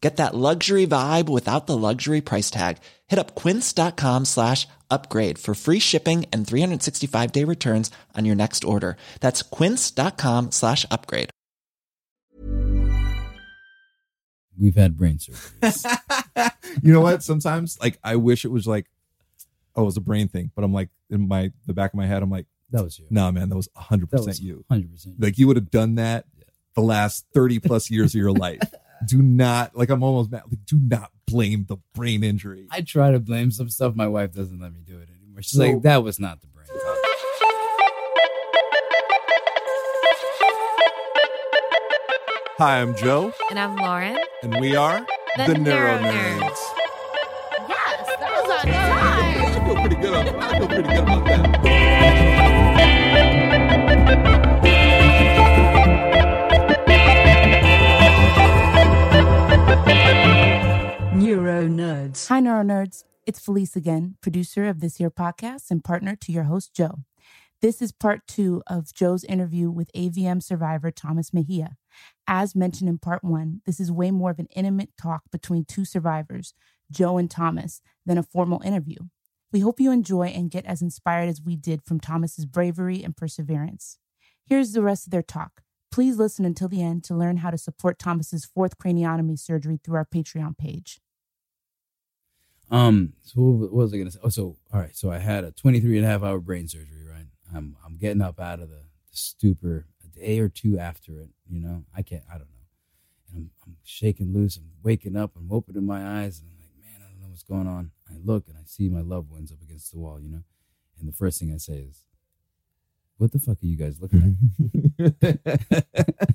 Get that luxury vibe without the luxury price tag. Hit up quince.com slash upgrade for free shipping and 365 day returns on your next order. That's quince.com slash upgrade. We've had brain surgeries. you know what? Sometimes, like, I wish it was like, oh, it was a brain thing, but I'm like, in my the back of my head, I'm like, that was you. nah, man, that was 100 That percent was you. 100%. Like, you would have done that the last 30 plus years of your life. Do not, like, I'm almost mad. Like, do not blame the brain injury. I try to blame some stuff. My wife doesn't let me do it anymore. She's So- like, that was not the brain. Hi, I'm Joe, And I'm Lauren. and we are The Neuro Nerds. Nerds. Yes, that was on time. I feel pretty good. About, I feel pretty good about that. Nerds. Hi, Neuro Nerds. It's Felice again, producer of this here podcast and partner to your host, Joe. This is part two of Joe's interview with AVM survivor Thomas Mejia. As mentioned in part one, this is way more of an intimate talk between two survivors, Joe and Thomas, than a formal interview. We hope you enjoy and get as inspired as we did from Thomas's bravery and perseverance. Here's the rest of their talk. Please listen until the end to learn how to support Thomas's fourth craniotomy surgery through our Patreon page. Um, so what, was I gonna say? Oh, so all right, so I had a 23 and a half hour brain surgery, right? I'm I'm getting up out of the, the stupor a day or two after it, you know. I can't I don't know. And I'm I'm shaking loose, I'm waking up, I'm opening my eyes, and I'm like, man, I don't know what's going on. I look and I see my loved ones up against the wall, you know. And the first thing I say is, What the fuck are you guys looking at?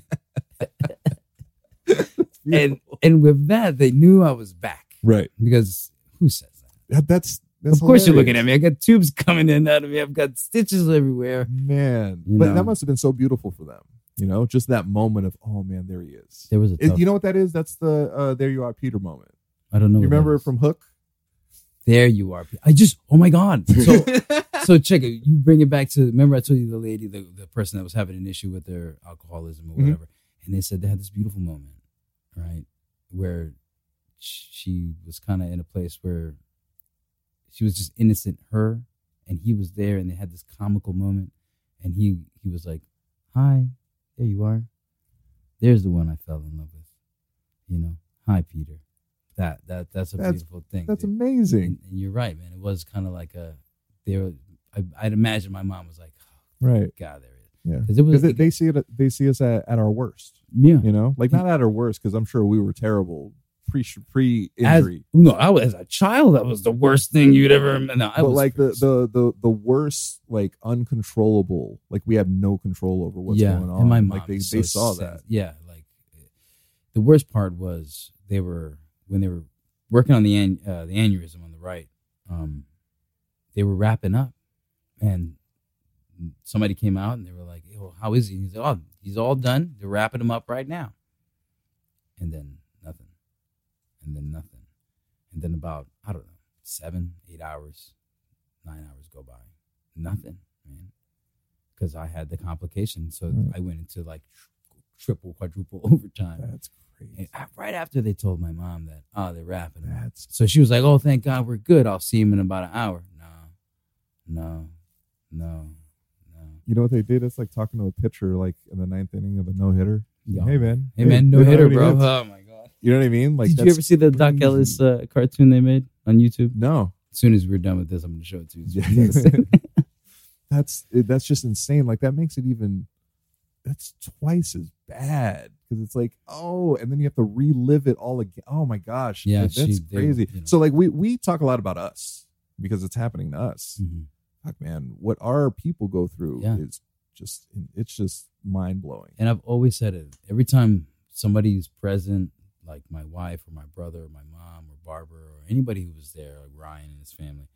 and and with that, they knew I was back. Right. Because who says that? That- That's, that's of course, you're looking at me. I got tubes coming in out of me. I've got stitches everywhere. Man, You but know. that must have been so beautiful for them. You know, just that moment of, oh man, there he is. There was a tough, you know what that is? That's the uh, there you are, Peter moment. I don't know. You remember from Hook? there you are. I just oh my god. So so check it. You bring it back to remember I told you the lady, the, the person that was having an issue with their alcoholism or Mhm. whatever, and they said they had this beautiful moment, right, where she was kind of in a place where she was just innocent, her, and he was there, and they had this comical moment, and he he was like, "Hi, there you are. There's the one I fell in love with." You know, hi Peter. That that that's a That's- beautiful thing. That's dude. amazing. And, and you're right, man. It was kind of like a. They were. I, I'd imagine my mom was like, oh, Right. God, there it is. Yeah. 'Cause it was- they see it. They see us at, at our worst. Yeah. You know, like not at our worst, because I'm sure we were terrible pre pre injury. no, I was as a child. That was the worst thing you'd ever. No, I But was like the, the the the worst, like uncontrollable, like we have no control over what's yeah, going on. and my mom. like they, is they saw sad. that. Yeah, like the worst part was they were when they were working on the an, uh, the aneurysm on the right. Um, they were wrapping up, and somebody came out and they were like, hey, well, "How is he?" And he's like, "Oh, he's all done. They're wrapping him up right now." And then and then nothing, and then about I don't know seven, eight hours, nine hours go by, nothing, man. because I had the complication. So Right. I went into like tr- triple, quadruple overtime. That's crazy. right after they told my mom that, oh, they're wrapping. That's So she was like, oh, thank God we're good. I'll see him in about an hour. No, no, no, no. you know what they did? It's like talking to a pitcher like in the ninth inning of a no hitter. Hey man, Hey, man, no hitter, bro. Oh, my God. You know what I mean? Like, Did you ever see the Dock. Ellis uh, cartoon they made on YouTube? No, As soon as we're done with this, I'm going to show it to you. That's that's just insane. Like that makes it even that's twice as bad because it's like oh, and then you have to relive it all again. Oh my gosh, Yeah, that's she- they- crazy. you know. So like we we talk a lot about us because it's happening to us. Mhm. Fuck man, what our people go through Yeah. is just it's just mind blowing. And I've always said it every time somebody's present, like my wife or my brother or my mom or Barbara or anybody who was there, like Ryan and his family,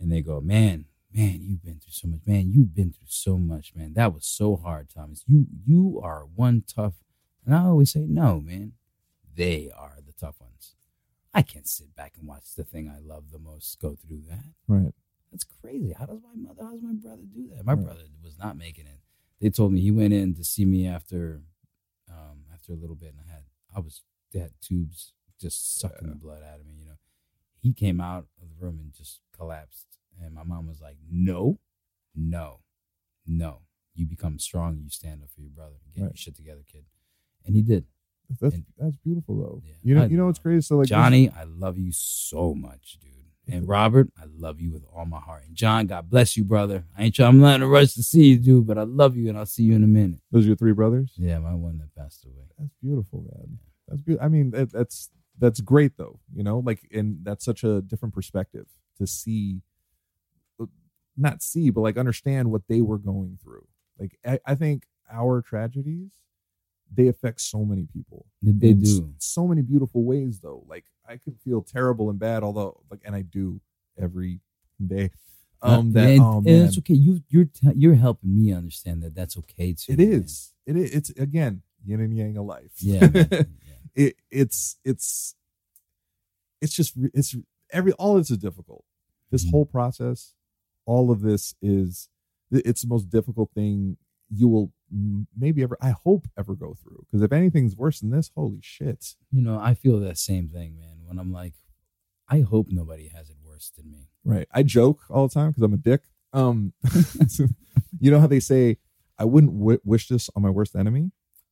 and they go, Man, man, you've been through so much. Man, you've been through so much, man. That was so hard, Thomas. You you are one tough and I always say, No, man. They are the tough ones. I can't sit back and watch the thing I love the most go through that. Right. That's crazy. How does my mother, how does my brother do that? My Right. brother was not making it. They told me he went in to see me after, um, after a little bit, and I had, I was, had tubes just sucking the blood out of me. You know, he came out of the room and just collapsed, and my mom was like, "No, no, no. You become strong. You stand up for your brother. Get your shit together, kid." And he did. That's And- that's beautiful though. Yeah. You know I- you know what's crazy? So like Johnny, I love you so much, dude. And Robert, I love you with all my heart. And John, God bless you, brother. I ain't trying, I'm not in a rush to see you, dude, but I love you and I'll see you in a minute. those are your three brothers. Yeah, my one that passed away. That's beautiful, man. That's good. I mean, that, that's that's great though. You know, like, and that's such a different perspective to see, not see, but like understand what they were going through. Like, I, I think our tragedies they affect so many people. They, in do. so many beautiful ways though. Like, I could feel terrible and bad, although like, and I do every day. Um, that and, oh and it's okay. You you're t- you're helping me understand that that's okay too. it man. is. It is. It's again yin and yang of life. Yeah, man. it it's it's it's just it's every all this is difficult. This Mhm. whole process all of this is it's the most difficult thing you will maybe ever i hope ever go through. Because if anything's worse than this holy shit. You know, I feel that same thing, man. When I'm like, I hope nobody has it worse than me. right. I joke all the time because i'm a dick. Um you know how they say i wouldn't w- wish this on my worst enemy?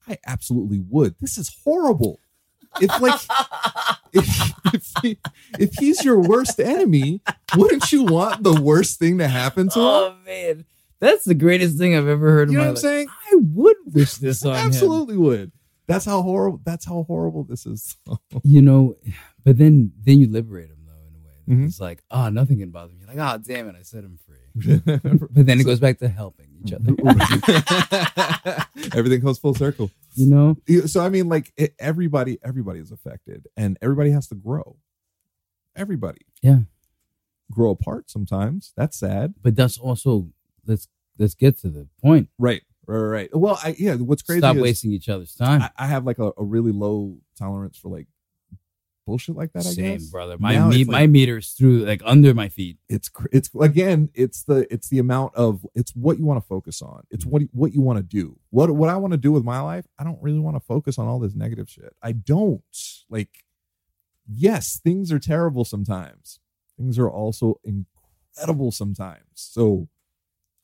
I absolutely would. This is horrible it's like if, if, he, if he's your worst enemy, wouldn't you want the worst thing to happen to him? Oh man, that's the greatest thing I've ever heard You know what I'm life. saying? I would wish this on him. Absolutely would. That's how horrible. That's how horrible this is. you know but then then you liberate him though in a way Mhm. it's like oh nothing can bother me like oh damn it i set him free but then it goes back to helping each other Everything comes full circle. you know So I mean, like it, everybody, everybody is affected, and everybody has to grow. Everybody, Yeah. grow apart sometimes. That's sad. but that's also let's let's get to the point Right, right, right. Well, I yeah. What's crazy stop wasting each other's time I, I have like a, a really low tolerance for like bullshit like that. I guess. same brother. My Now me, like- my meter is through like under my feet. It's it's again it's the it's the amount of it's what you want to focus on. It's what what you want to do. What what i want to do with my life i don't really want to focus on all this negative shit. I don't. Like yes things are terrible sometimes. Things are also incredible sometimes. So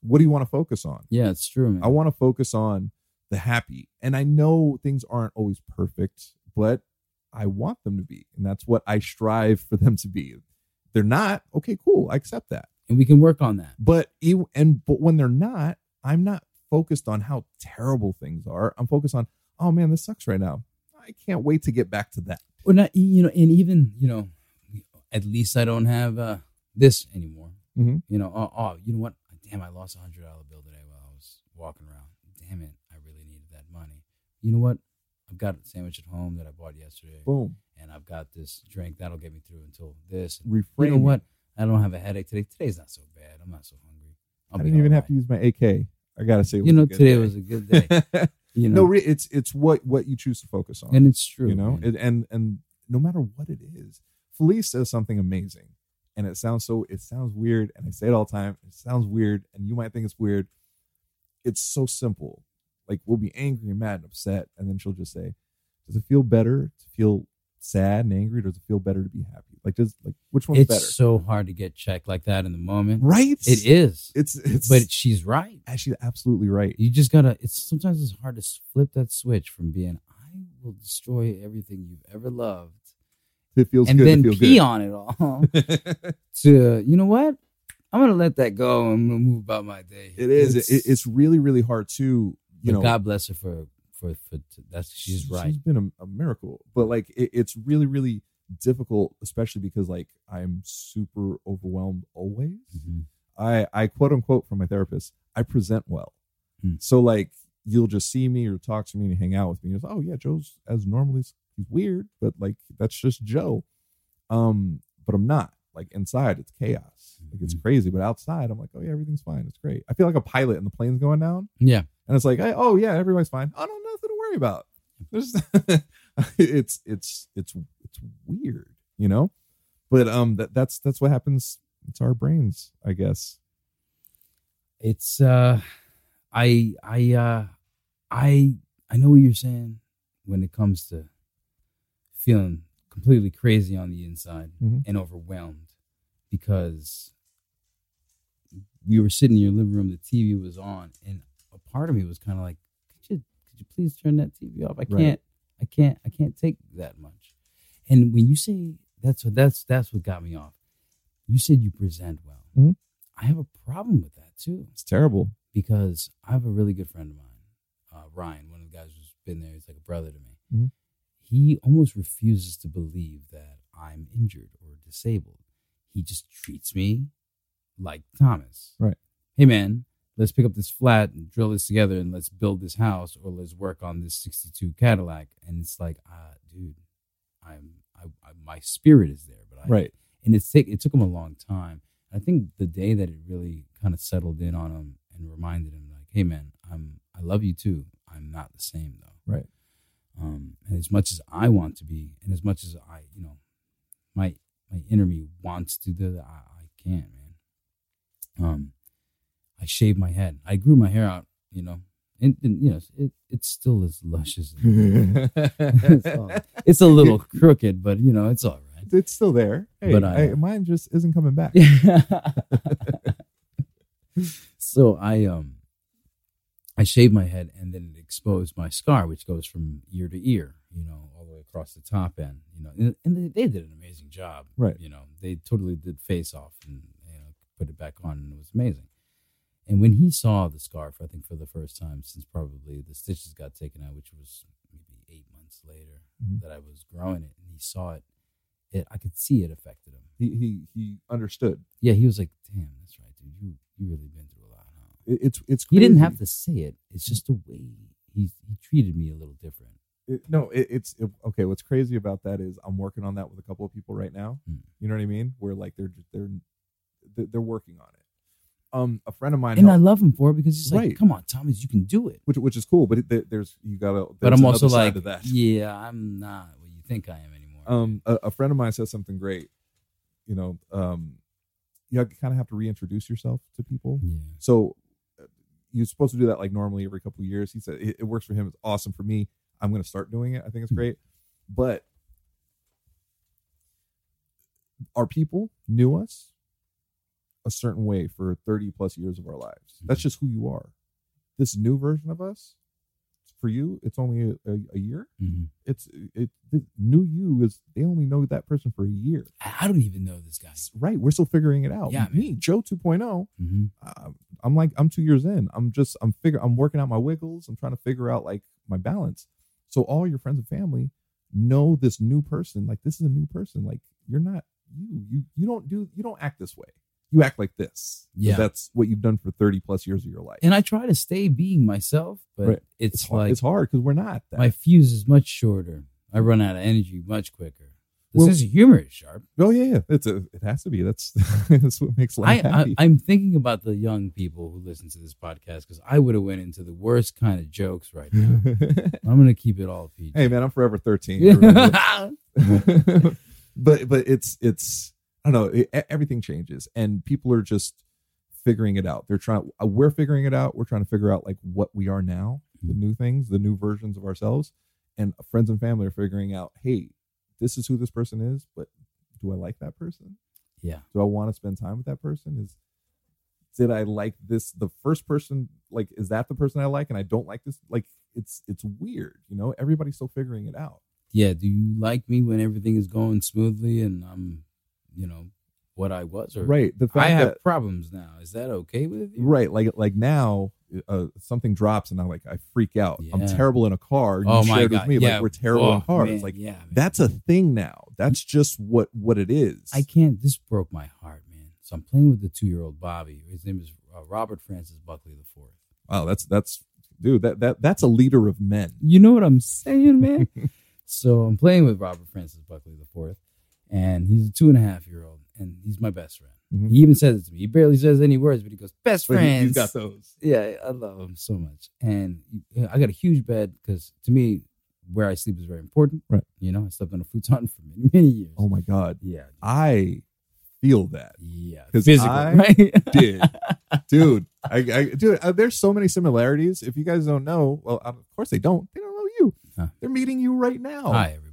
what do you want to focus on? Yeah it's true man. I want to focus on the happy. And i know things aren't always perfect but i want them to be and that's what i strive for them to be. They're not okay cool i accept that. And we can work on that. But and but when they're not i'm not focused on how terrible things are. I'm focused on oh man this sucks right now. I can't wait to get back to that. Or not you know and even you know at least i don't have uh this anymore. Mhm. you know oh, oh you know what? Damn i lost a hundred dollar bill today while i was walking around. Damn it i really needed that money. You know what i've got a sandwich at home that i bought yesterday boom. and i've got this drink that'll get me through until this. Reframe you know what? i don't have a headache today. Today's not so bad. I'm not so hungry. I I'll didn't even all have to use my ak i gotta say it you know today day. was a good day. You know. no it's it's what what you choose to focus on and it's true you know? it, and and no matter what it is felice says something amazing and it sounds so it sounds weird and i say it all the time it sounds weird and you might think it's weird. It's so simple. Like we'll be angry and mad and upset, and then she'll just say, "Does it feel better to feel sad and angry, or does it feel better to be happy? Like does like which one's it's better? so hard to get checked like that in the moment. right? It is. It's it's but she's right. Ah, actually absolutely right. You just gotta. It's sometimes it's hard to flip that switch from being I will destroy everything you've ever loved It feels and good then to feel pee good. on it all to you know what I'm gonna let that go and move about my day. It is. It's, It, it's really really hard too. You but know, God bless her for for for that's she's right. She's been a, a miracle, but like it, it's really really difficult, especially because like I'm super overwhelmed always. Mhm. I I quote unquote from my therapist, I present well. Hmm. So like you'll just see me or talk to me and hang out with me. and It's oh yeah, Joe's as normally he's weird, but like that's just Joe. Um, but I'm not. Like inside, it's chaos. Like it's Mhm. crazy. But outside, I'm like, oh yeah, everything's fine. It's great. I feel like a pilot and the plane's going down, Yeah, and it's like, I, oh yeah, everybody's fine. I don't have nothing to worry about. There's, it's it's it's it's weird, you know. But um, that that's that's what happens. It's our brains, I guess. it's uh, I I uh, I I know what you're saying when it comes to feeling completely crazy on the inside Mhm. and overwhelmed because we were sitting in your living room, the TV was on, and a part of me was kind of like, could you could you please turn that TV off? I can't, I can't, I can't take that much. And when you say that's what that's that's what got me off. You said you present well. Mhm. I have a problem with that too It's terrible. because I have a really good friend of mine, uh, Ryan, one of the guys who's been there. He's like a brother to me. Mhm. He almost refuses to believe that I'm injured or disabled. He just treats me like Thomas. Right. Hey, man, let's pick up this flat and drill this together and let's build this house or let's work on this 62 Cadillac. And it's like, ah, dude, I'm, I, I, my spirit is there, but I, Right. and it's take it took him a long time. I think the day that it really kind of settled in on him and reminded him, like, "Hey, man, I'm I love you too. I'm not the same though." Right. Um, and as much as I want to be, and as much as I, you know, my my inner me wants to do that, I, I can't, man. Um, I shaved my head. I grew my hair out, you know, and, and you know, it it's still as luscious. it's, all- it's a little crooked, but you know, it's all right. it's still there. Hey, But I- I, mine just isn't coming back. so I um I shaved my head and then it exposed my scar, which goes from ear to ear, you know, all the way across the top end, you know, and, and they, they did an amazing job, Right. You know, they totally did face off and put it back on, and it was amazing. And when he saw the scarf, I think for the first time since probably the stitches got taken out, which was maybe eight months later Mhm. that I was growing it, and he saw it, it I could see it affected him. He he he understood. Yeah, he was like, "Damn, that's right, dude. You you really been through a lot, huh?" It, it's it's. He didn't have to say it. It's just the way he he treated me a little different. It- no, it, it's it, okay. What's crazy about that is I'm working on that with a couple of people right now. Hmm. You know what I mean? Where like they're just they're they're working on it. Um, a friend of mine, And I love him for it because he's like, "Come on, Thomas, you can do it." which which is cool, but it, there's you gotta. But I'm also like, that. "Yeah, I'm not what you think I am anymore." Um, a, a friend of mine said something great. You know, um, you kind of have to reintroduce yourself to people. yeah, So uh, you're supposed to do that like normally every couple of years. He said it, it works for him. It's awesome for me. I'm going to start doing it. I think it's Hmm. great. But our people knew us a certain way for 30 plus years of our lives. That's Mhm. just who you are. This new version of us, for you, it's only a, a, a year. Mhm. It's it the new you is they only know that person for a year. I don't even know this guy. Right. We're still figuring it out. Yeah, Me, Joe 2.0 hmm uh, I'm like I'm two years in. I'm just I'm figure I'm working out my wiggles. I'm trying to figure out like my balance. So all your friends and family know this new person. Like this is a new person. Like you're not you. You you don't do you don't act this way. You act like this. Yeah. that's what you've done for 30 plus years of your life. And I try to stay being myself, but Right. it's, it's hard. like it's hard because we're not. That. my fuse is much shorter. I run out of energy much quicker. The Well- sense of humor is sharp. oh yeah, yeah. It's a. It has to be. That's that's what makes life I happy. I'm thinking about the young people who listen to this podcast because I would have went into the worst kind of jokes right now. I'm gonna keep it all PG. hey man, I'm forever 13. But but it's it's I don't know. It, everything changes, and people are just figuring it out. They're trying. uh, We're figuring it out. We're trying to figure out like what we are now, the Mm-hmm. new things, the new versions of ourselves, and friends and family are figuring out. Hey, this is who this person is, but do I like that person? Yeah. Do I want to spend time with that person? Is did I like this the first person like is that the person I like and I don't like this like it's it's weird, you know? Everybody's still figuring it out. Yeah. Do you like me when everything is going smoothly and I'm, you know, what I was? Or Right. The fact I have that problems now. Is that okay with you? right like like now uh, something drops and I'm like I freak out. I'm terrible in a car. You Oh my shared god. with me yeah. like we're terrible in Oh, cars. man, like yeah, man. that's a thing now. That's just what what it is. I can't. This broke my heart, man. So I'm playing with the two year old Bobby. His name is uh, Robert Francis Buckley the fourth. wow, that's that's dude, that that that's a leader of men. You know what I'm saying, man? so I'm playing with Robert Francis Buckley the fourth, and he's a two and a half year old, and he's my best friend. Mhm. He even says it to me. He barely says any words, but he goes, "Best But he- friends." he's got those. yeah, I love him so much, and I got a huge bed because to me, where I sleep is very important. Right. You know, I slept on a futon for many, many years. Oh my god. yeah, I feel that. yeah, 'Cause physical, I right? did, dude. I, I dude. Uh, there's so many similarities. If you guys don't know, well, of course they don't. They don't know you. Huh. They're meeting you right now. Hi, everybody.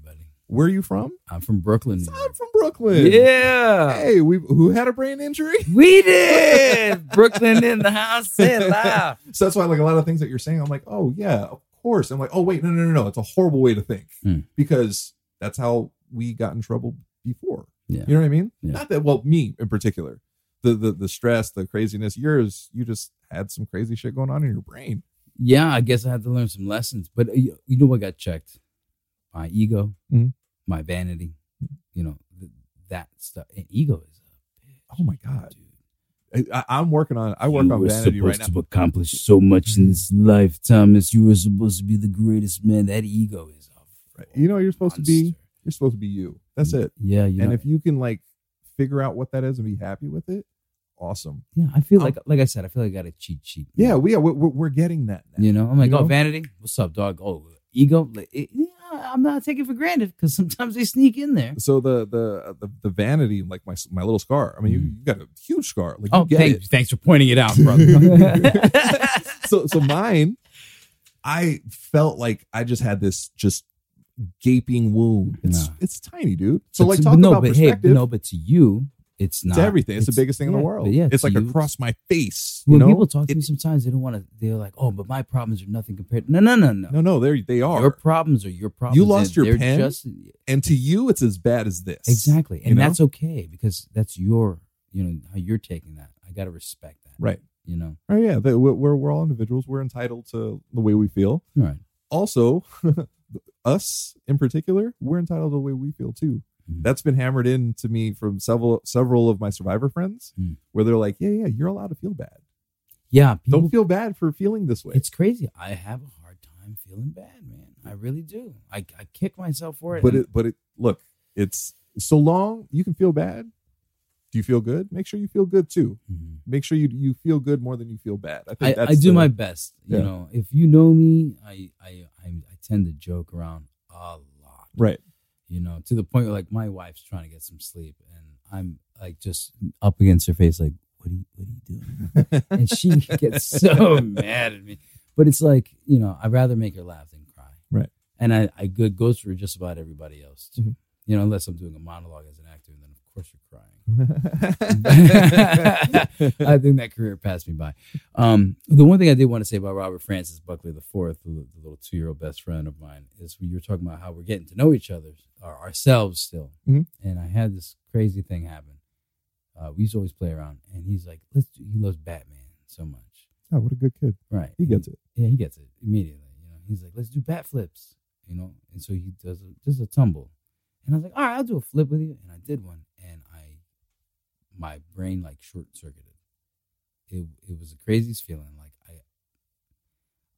Where are you from? I'm from Brooklyn. New I'm from Brooklyn. Yeah. Hey, we who had a brain injury? We did. Brooklyn in the house. Say it loud. So that's why, like a lot of things that you're saying, I'm like, oh yeah, of course. I'm like, oh wait, no, no, no, no. It's a horrible way to think Hmm. because that's how we got in trouble before. Yeah. You know what I mean? Yeah. Not that. Well, me in particular, the the the stress, the craziness. Yours, you just had some crazy shit going on in your brain. Yeah, I guess I had to learn some lessons. But uh, you you know what got checked? My ego, Mhm. my vanity, you know, th- that stuff. And ego is a bitch. Oh my god. dude. I, I'm working on. I work you on were vanity right supposed now. to accomplish so much in this life, Thomas. You were supposed to be the greatest man. That ego is a Right. You know, you're supposed to be. You're supposed to be you. That's it. Yeah, you and know, if you can like figure out what that is and be happy with it, awesome. yeah, I feel I'm- like, like I said, I feel like I got a cheat sheet. Yeah, we are. We're, we're we're getting that now. You know, I'm like, You oh, know? vanity, what's up, dog? Oh, ego, like, it, yeah, I'm not taking for granted because sometimes they sneak in there. So the the the, the vanity, like my my little scar. I mean, you, Mm. you got a huge scar. Like you Oh, get thank, it. thanks for pointing it out, brother. so so mine, I felt like I just had this just gaping wound. It's No. it's tiny, dude. So But like to- talk but no, about but hey, perspective. no, but to you, it's not. it's everything. It's, the biggest thing in the world. Yeah, it's to like you, across my face. When you know, people talk to It- me sometimes, they don't want to. They're like, "Oh, but my problems are nothing compared." No, no, no, no. no, no, they they are. Your problems are your problems. You lost your pen? Just, and to you, it's as bad as this. exactly, and You know? that's okay because that's your, you know, how you're taking that. I got to respect that. right. You know. Oh yeah, we're we're all individuals. We're entitled to the way we feel. Right. also us in particular we're entitled to the way we feel too Mhm. that's been hammered into me from several several of my survivor friends Mm. where they're like yeah yeah you're allowed to feel bad Yeah. People, don't feel bad for feeling this way It's crazy. I have a hard time feeling bad, man. I really do. I, I kick myself for it. but and- it but it look it's so long you can feel bad do you feel good make sure you feel good too Mhm. make sure you you feel good more than you feel bad i I, think that's I do the- my best. You know, if you know me, I, I I I tend to joke around a lot. right You know, to the point where like my wife's trying to get some sleep, and I'm like just up against her face, like, "What are you What are you doing?" and she gets so mad at me. But it's like you know, I'd rather make her laugh than cry. Right. And I I good goes for just about everybody else too. Mhm. You know, unless I'm doing a monologue as an actor, and then of course you're crying. I think that career passed me by. Um, the one thing I did want to say about Robert Francis Buckley the fourth, the, the little two year old best friend of mine, is when you were talking about how we're getting to know each other, or ourselves still. Mhm. And I had this crazy thing happen. Uh, we used to always play around, and he's like, "Let's." Do, he loves Batman so much, oh what a good kid right? he gets it Yeah, he gets it immediately. You know, he's like, "Let's do bat flips," you know, and so he does a, just a tumble, and I was like, "All right, I'll do a flip with you," and I did one, my brain like short circuited. It it was the craziest feeling. Like I,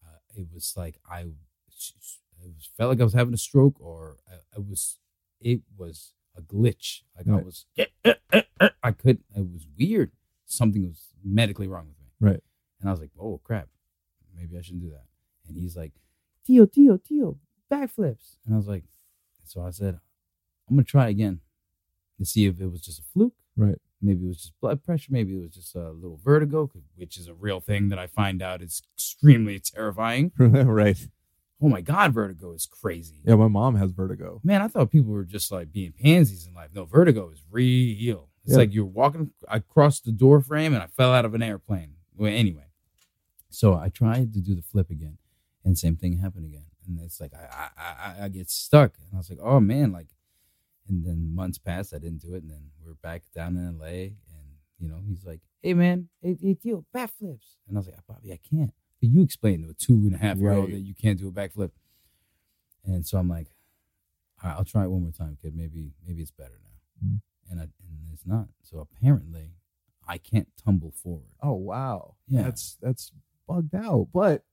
uh, it was like I, it was felt like I was having a stroke, or I, I was, it was a glitch. Like I Right. was, I could. It was weird. Something was medically wrong with me. Right. And I was like, oh crap, maybe I shouldn't do that. And he's like, Tio, Tio, Tio, backflips. And I was like, so I said, I'm gonna try again to see if it was just a fluke right Maybe it was just blood pressure. Maybe it was just a little vertigo, which is a real thing that I find out is extremely terrifying. right. Oh my God, vertigo is crazy. Yeah, my mom has vertigo. Man, I thought people were just like being pansies in life. No, vertigo is real. It's Yeah. like you're walking, I crossed the door frame and I fell out of an airplane. Well, anyway, so I tried to do the flip again, and same thing happened again. And it's like I I, I, I get stuck, and I was like, oh man, like. And then months passed, I didn't do it, and then we're back down in LA, and you know, he's like, hey man, hey, hey Tio, backflips, and I was like, Bobby, I can't. But you explained to a two and a half year old that you can't do a backflip, and so I'm like, all right, I'll try it one more time, kid. Maybe maybe it's better now. Mhm. And I and it's not. So apparently, I can't tumble forward. Oh wow. Yeah. That's that's bugged out. But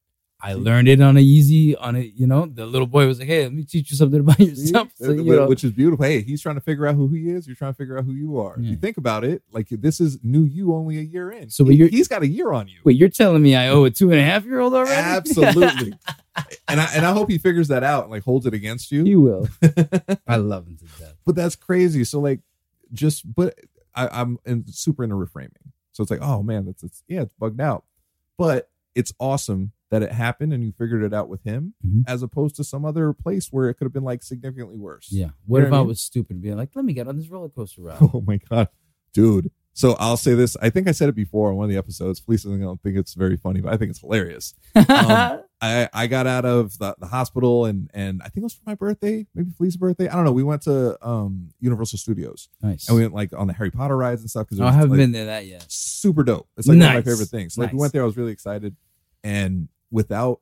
I learned it on a easy on it. You know, the little boy was like, "Hey, let me teach you something about yourself." So, you know, which is beautiful. Hey, he's trying to figure out who he is. You're trying to figure out who you are. If Yeah. you think about it, like this is new you only a year in. So, He- you're- he's got a year on you. wait, you're telling me I owe a two and a half year old already? Absolutely. and I and I hope he figures that out and like holds it against you. you will. I love him to death. but that's crazy. So like, just but I, I'm in, super into reframing. So it's like, oh man, that's it's yeah, it's bugged out. But it's awesome that it happened and you figured it out with him, Mhm. as opposed to some other place where it could have been like significantly worse. Yeah. What know if what I I mean? was stupid and being like, "Let me get on this roller coaster ride"? Oh my god, dude. So I'll say this. I think I said it before on one of the episodes. Felice isn't gonna think it's very funny, but I think it's hilarious. Um, I, I got out of the, the hospital and and I think it was for my birthday, maybe Felice's birthday. I don't know. We went to um Universal Studios nice. and we went like on the Harry Potter rides and stuff because Oh, I haven't been there that yet. super dope. It's like one of my favorite things. Like we went there, I was really excited, and without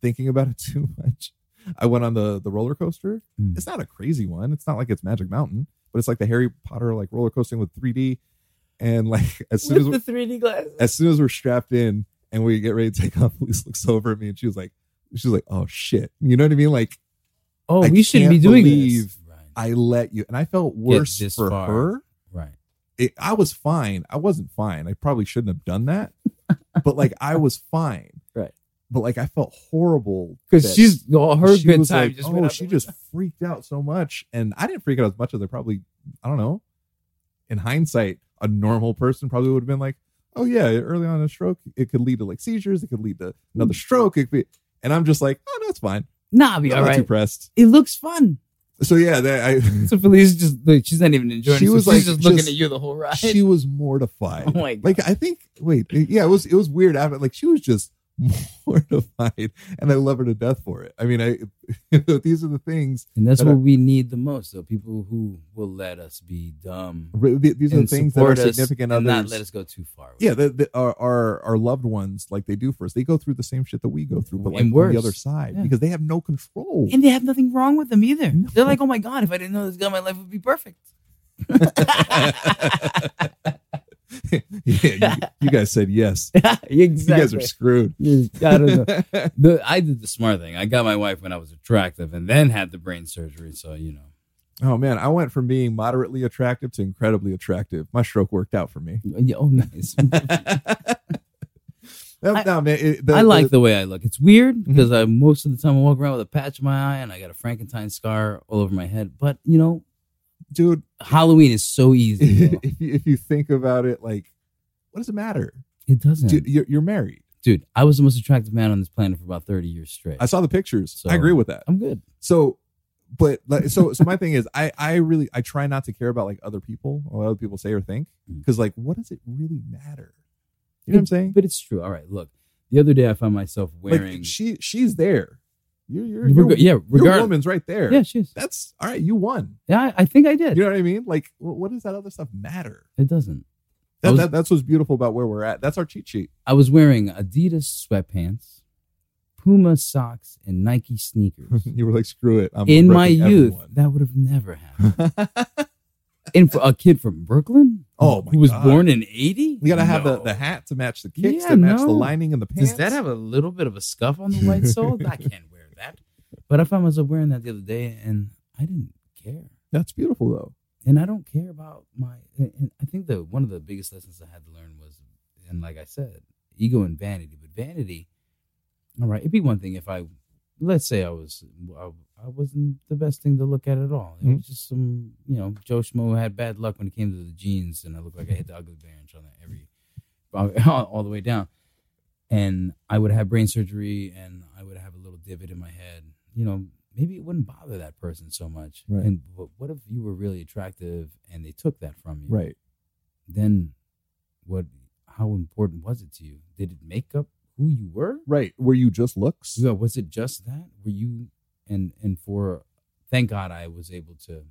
thinking about it too much, I went on the the roller coaster. Mm. It's not a crazy one. It's not like it's Magic Mountain, but it's like the Harry Potter like roller coasting with 3D. And like as soon as the 3D glasses. as soon as we're strapped in and we get ready to take off, Felice looks over at me and she was like, she's like, "Oh shit," you know what I mean? Like Oh, I we shouldn't be doing this. Right. I let you, and I felt worse this for far. her. right. it, I was fine. I wasn't fine. I probably shouldn't have done that, but like I was fine. Right. But like I felt horrible Because she's all her she good time like, just oh, she just freaked out so much, and I didn't freak out as much as I probably. I don't know. In hindsight, a normal person probably would have been like, "Oh yeah, early on in a stroke, it could lead to like seizures. It could lead to another mm. stroke. It could be." And I'm just like, "Oh no, it's fine. Nah, I'll be I'm all not too pressed." It looks fun. So yeah, that, I. So Felice just like she's not even enjoying She it. so was, she's like, just looking at you the whole ride. she was mortified. Oh my God. Like I think wait, yeah, it was it was weird after like she was just mortified and I love her to death for it. I mean, I these are the things and that's that what we need the most, though. People who will let us be dumb these are the things that are significant and others. not let us go too far. yeah, the, the, our, our our loved ones like they do for us. They go through the same shit that we go through, but like on the other side Yeah. because they have no control. and they have nothing wrong with them either. They're like, oh my god, if I didn't know this guy, my life would be perfect. yeah, you, you guys said yes. exactly. You guys are screwed. You gotta know. The, I did the smart thing. I got my wife when I was attractive, and then had the brain surgery. So you know, Oh man, I went from being moderately attractive to incredibly attractive. My stroke worked out for me. Yeah, oh nice. No, I- no, man, it- the- I like the- the way I look. It's weird mm-hmm. because I most of the time I walk around with a patch in my eye and I got a Frankenstein scar all over my head. But you know, dude. Halloween is so easy. if, you, if you think about it, like, what does it matter? it doesn't, Dude, you're, you're married. dude. I was the most attractive man on this planet for about thirty years straight. I saw the pictures. So- I agree with that. I'm good. So, but like, so, so my thing is, I, I really, I try not to care about like other people or what other people say or think, Mm. because like, what does it really matter? You know what I'm saying? But it's true. All right, look. The other day I found myself wearing. Like, she, she's there. You're, you're, Reg- you're yeah, your regard- woman's right there. yeah, she is. That's all right. You won. Yeah, I, I think I did. You know what I mean? Like, what, does that other stuff matter? It doesn't. That, was- that, that's what's beautiful about where we're at. That's our cheat sheet. I was wearing Adidas sweatpants, Puma socks, and Nike sneakers. you were like, screw it. I'm In my youth, everyone. that would have never happened. and for a kid from Brooklyn, Oh, my who was God. born in '80, You gotta have the, No. the hat to match the kicks, Yeah, to match the lining and the pants. Does that have a little bit of a scuff on the white sole? I can't. But I found myself wearing that the other day, and I didn't care. That's beautiful though. And I don't care about my. And I think the one of the biggest lessons I had to learn was, and like I said, ego and vanity. But vanity, all right, it'd be one thing if I let's say I was I, I wasn't the best thing to look at at all. It Mhm. was just some you know Joe Schmo had bad luck when it came to the genes, and I looked like I hit the ugly bench on that every all, all the way down. And I would have brain surgery, and I would have a little divot in my head. You know, maybe it wouldn't bother that person so much. Right. And but what if you were really attractive and they took that from you? Right. Then, what? How important was it to you? Did it make up who you were? Right. Were you just looks? So was it just that? Were you and and for thank God I was able to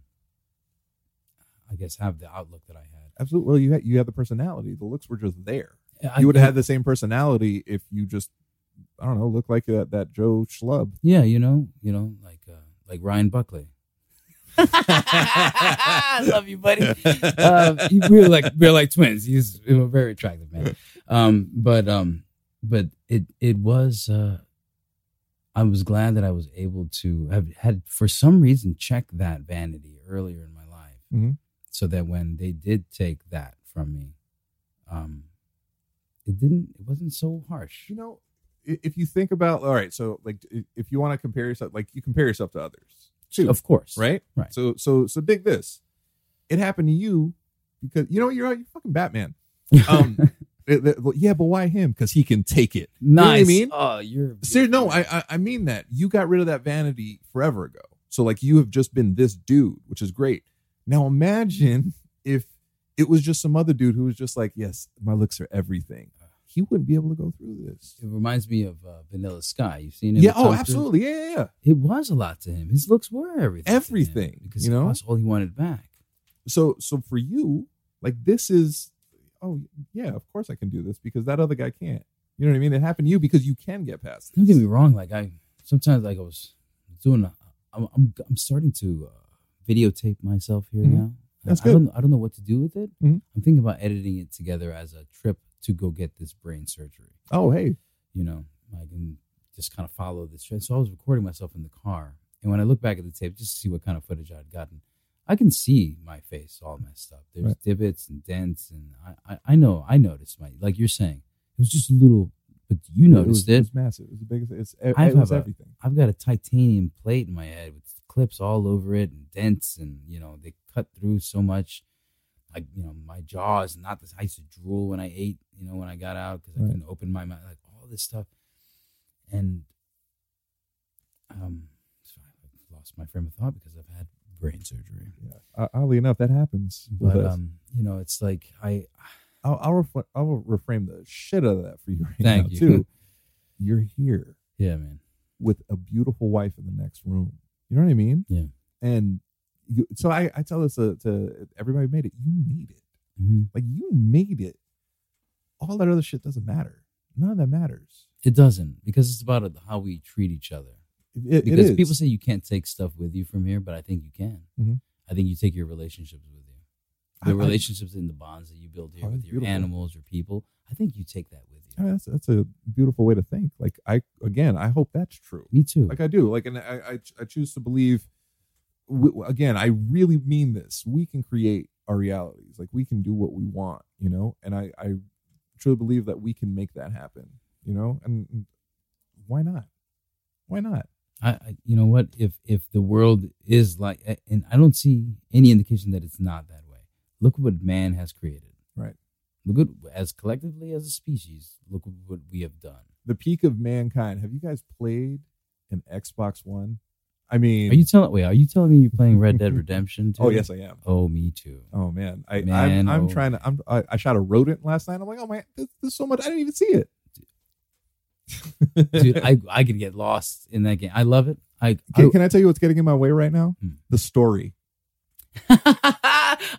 I guess have the outlook that I had. Absolutely. Well, you had you had the personality. The looks were just there. I- you would have had the same personality if you just I don't know, look like that that Joe Schlub. Yeah, you know, you know, like uh like Ryan Buckley. I love you, buddy. Uh, we're like we're like twins. He's a very attractive man. Um, but um, but it it was. Uh, I was glad that I was able to have had for some reason check that vanity earlier in my life, Mhm. so that when they did take that from me, um, it didn't. It wasn't so harsh. You know, i- if you think about all right, so like if you want to compare yourself, like you compare yourself to others too, Of course, right? Right. So so so dig this. It happened to you because you know you're you're fucking Batman. Um, it- it- well, yeah, but why him? Because he can take it. You know what I mean? Oh, you're Ser- no, I, I I mean that you got rid of that vanity forever ago. So like you have just been this dude, which is great. Now imagine if it was just some other dude who was just like, yes, my looks are everything. He wouldn't be able to go through this. It reminds me of uh, Vanilla Sky. You've seen it? Yeah. Oh, Cruise? absolutely. Yeah, yeah, yeah. It was a lot to him. His looks were everything. Everything, because you know? that's all he wanted back. So so for you, like this is, oh yeah, of course I can do this because that other guy can't. You know what I mean? It happened to you because you can get past. Don't get me wrong. Like I sometimes like I was doing. A, I'm, I'm I'm starting to uh, videotape myself here Mhm. now. That's I, I good. don't I don't know what to do with it. Mhm. I'm thinking about editing it together as a trip to go get this brain surgery. Oh hey, you know, I can just kind of follow this trend. So I was recording myself in the car. And when I look back at the tape, just to see what kind of footage I'd gotten, I can see my face all messed up. There's Right. divots and dents. And I, I, I know, I noticed my, like you're saying, it was just a little, but you it was, noticed it it. was massive. It was the biggest. It's it, I it was everything. I've got a titanium plate in my head with clips all over it and dents. And, you know, they cut through so much. Like, you know, my jaw is not this. I used to drool when I ate, you know, when I got out because I Right. couldn't open my mouth, like all this stuff. And um, so I lost my frame of thought because I've had brain surgery. Yeah. Uh, oddly enough, that happens. But um, you know, it's like I I'll I'll, refl- I'll reframe the shit out of that for you right Thank now you. too. You're here yeah, man. with a beautiful wife in the next room. You know what I mean? Yeah. And you, so I, I tell this to, to everybody who made it. You made it. hmm Like you made it. All that other shit doesn't matter. None of that matters. It doesn't because it's about how we treat each other. It, Because is. people say you can't take stuff with you from here, but I think you can. Mhm. I think you take your relationships with you. The I- relationships and the bonds that you build here Oh, with your beautiful. animals or people. I think you take that with I you. mean, that's that's a beautiful way to think. Like I again, I hope that's true. Me too. like I do. Like, and I, I, I choose to believe. W- again, I really mean this. We can create our realities. Like we can do what we want, you know. And I, I truly believe that we can make that happen, you know. And and why not? Why not? I, I, you know what? If if the world is like, and I don't see any indication that it's not that way. Look what man has created. Right. Look at as collectively as a species. Look what we have done. The peak of mankind. Have you guys played an Xbox One? I mean, Are you telling? Wait, are you telling me you're playing Red Dead Redemption? Too? oh yes, I am. Oh, me too. Oh man, I Man, I'm, I'm oh. trying to. I'm, I, I shot a rodent last night. I'm like, oh man, there's, there's so much. I didn't even see it. Dude, I I could get lost in that game. I love it. I Can, can I tell you what's getting in my way right now? Hmm. The story.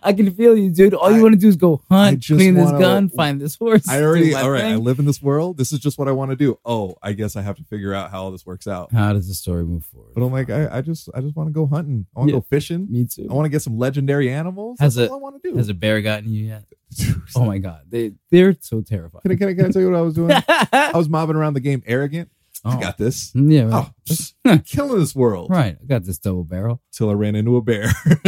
I can feel you, dude. All you I- want to do is go hunt, just clean this wanna- gun, find this horse. I already. do my All right, I live in this world. This is just what I want to do. Oh, I guess I have to figure out how all this works out. How does the story move forward? But I'm like, I, I just, I just want to go hunting. I want to Yeah. go fishing. me too. I want to get some legendary animals. Has That's a- all I want to do. Has a bear gotten you yet? Oh my god, they they're so terrifying. can, I, can, I, can I tell you what I was doing? I was mobbing around the game arrogant. I Oh. got this. yeah, right. Oh, killing this world. right. I got this double barrel. Till I ran into a bear.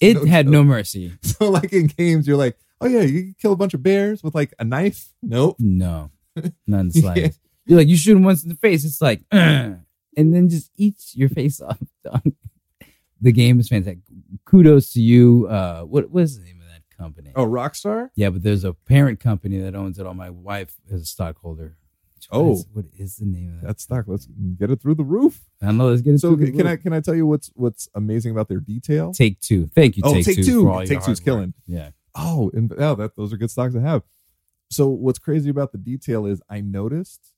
It had joke. no mercy. So like in games, you're like, oh yeah, you can kill a bunch of bears with like a knife. Nope. No, none the slightest. You're like you shoot him once in the face. It's like, "Ugh." and then just eats your face off. the game is fantastic. Kudos to you. Uh, what was the name of that company? Oh, Rockstar. yeah, but there's a parent company that owns it. All my wife is a stockholder. What Oh. is- what is the name of that? That's stock. Let's get it through the roof. I know. Let's get into So the can I can I tell you what's what's amazing about their detail? take two. Thank you. Oh, take, Take two. Two. for all your Take Two's killing. Yeah. Oh, and oh, that those are good stocks to have. So what's crazy about the detail is I noticed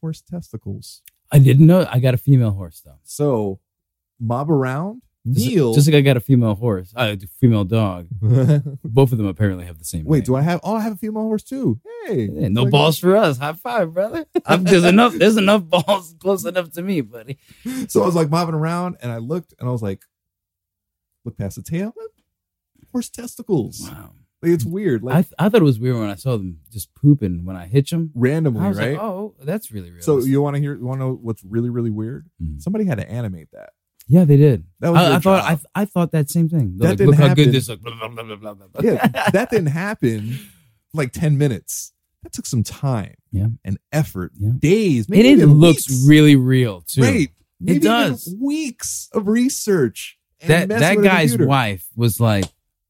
horse testicles. I didn't know. I got a female horse though. So mob around Neil. Just like I got a female horse, uh, a female dog. Both of them apparently have the same. Wait, name. do I have? Oh, I have a female horse too. Hey, Yeah, no Like- balls for us. High five, brother. I'm, there's enough. There's enough balls close enough to me, buddy. So I was like mobbing around, and I looked, and I was like, look past the tail, horse testicles. Wow. Like, it's weird, like I th- I thought it was weird when I saw them just pooping when I hitch them. randomly, I was right? like, oh, that's really real. so you want to hear? You want to know what's really, really weird? Mhm. Somebody had to animate that. Yeah, they did. That was I, I thought I, I thought that same thing. That like, didn't look how happen. good this. Look. Blah, blah, blah, blah, blah. Yeah, that didn't happen like ten minutes. That took some time, Yeah. and effort, Yeah. days. Maybe it even looks weeks. really real too. Right. Maybe even does. weeks of research. and That messing that with a guy's computer. wife was like,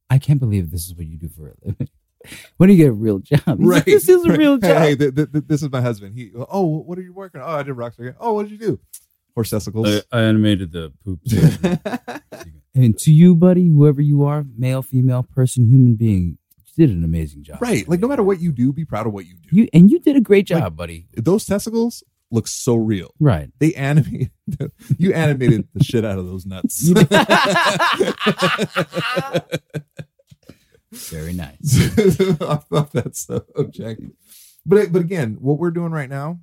I can't believe this is what you do for a living. when do you get a real job? He's like, Right. this is a right. real Hey, job. Hey, th- th- th- this is my husband. He. Oh, what are you working on? Oh, I did Rockstar. Oh, what did you do? Horse testicles. I animated the poop. and to you, buddy, whoever you are, male, female, person, human being, you did an amazing job. right. Like no matter what you do, be proud of what you do. You and you did a great job, Like- buddy. Those testicles look so real. Right. They animated. you animated the shit out of those nuts. Very nice. I thought that's so janky. But but again, what we're doing right now.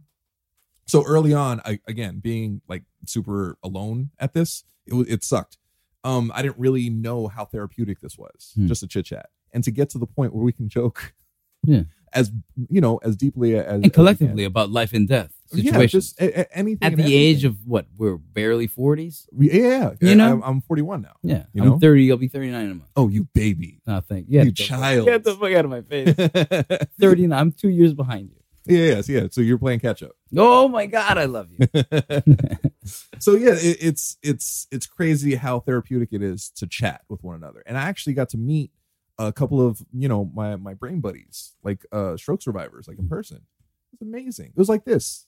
So early on, I, again, being like super alone at this, it it sucked. Um, I didn't really know how therapeutic this was, Hmm. just a chit chat, and to get to the point where we can joke, Yeah. as you know, as deeply as as And can. collectively about life and death yeah, situations. just a, a- anything At and the age of what? We're barely 40s? yeah, You know? I'm, I'm 41 now. Yeah. You I'm 30. I'll be 39 in a month. Oh, you baby, No, thank you. you Get the fuck- child. Get the fuck out of my face. yeah, 39. I'm two years behind you. Yes, yeah. Yeah. So you're playing catch up. Oh my God, I love you. so yeah, it, it's it's it's crazy how therapeutic it is to chat with one another. And I actually got to meet a couple of you know my my brain buddies, like uh stroke survivors, like in person. It was amazing. It was like this.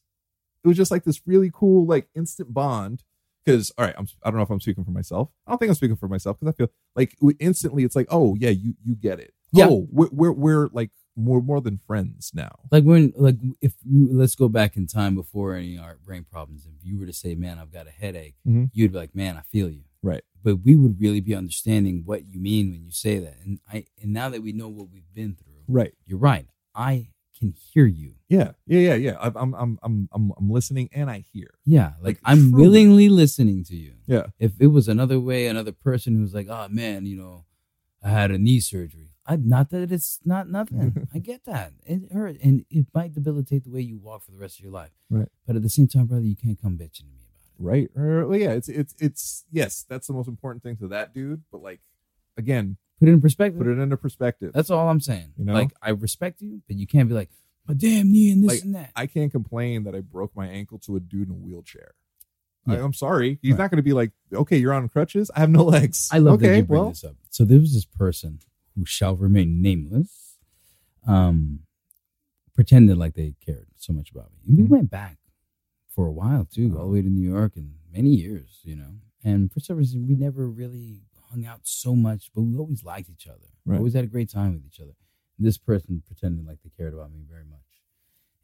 It was just like this really cool like instant bond. Because all right, I'm I don't know if I'm speaking for myself. I don't think I'm speaking for myself because I feel like instantly it's like oh yeah you you get it. Yeah. Oh we're we're, we're like more more than friends now. like when like if you let's go back in time before any of our brain problems if you were to say man i've got a headache Mhm. you'd be like man i feel you Right. but we would really be understanding what you mean when you say that and i and now that we know what we've been through Right. you're right i can hear you Yeah. Yeah. Yeah. Yeah. I'm I'm I'm I'm I'm, I'm listening and I hear. yeah like, Like, i'm truly. willingly listening to you Yeah. if it was another way another person who's like oh man you know i had a knee surgery I, not that it's not nothing. I get that. It hurt, and it might debilitate the way you walk for the rest of your life. Right. But at the same time, brother, you can't come bitching to me about it. right or, well, yeah it's it's it's yes that's the most important thing to that dude but like again Put it in perspective. put it into perspective That's all I'm saying. You know? Like I respect you, but you can't be like, my damn knee and this Like, and that. i can't complain that i broke my ankle to a dude in a wheelchair I, Yeah. i'm sorry he's Right. not going to be like okay you're on crutches i have no legs I love okay that you bring well this up. So there was this person who shall remain nameless, um, pretended like they cared so much about me. And we Mhm. went back for a while too, all the way to New York and many years, you know. And for some reason, we never really hung out so much, but we always liked each other. We always had a great time with each other. This person pretended like they cared about me very much.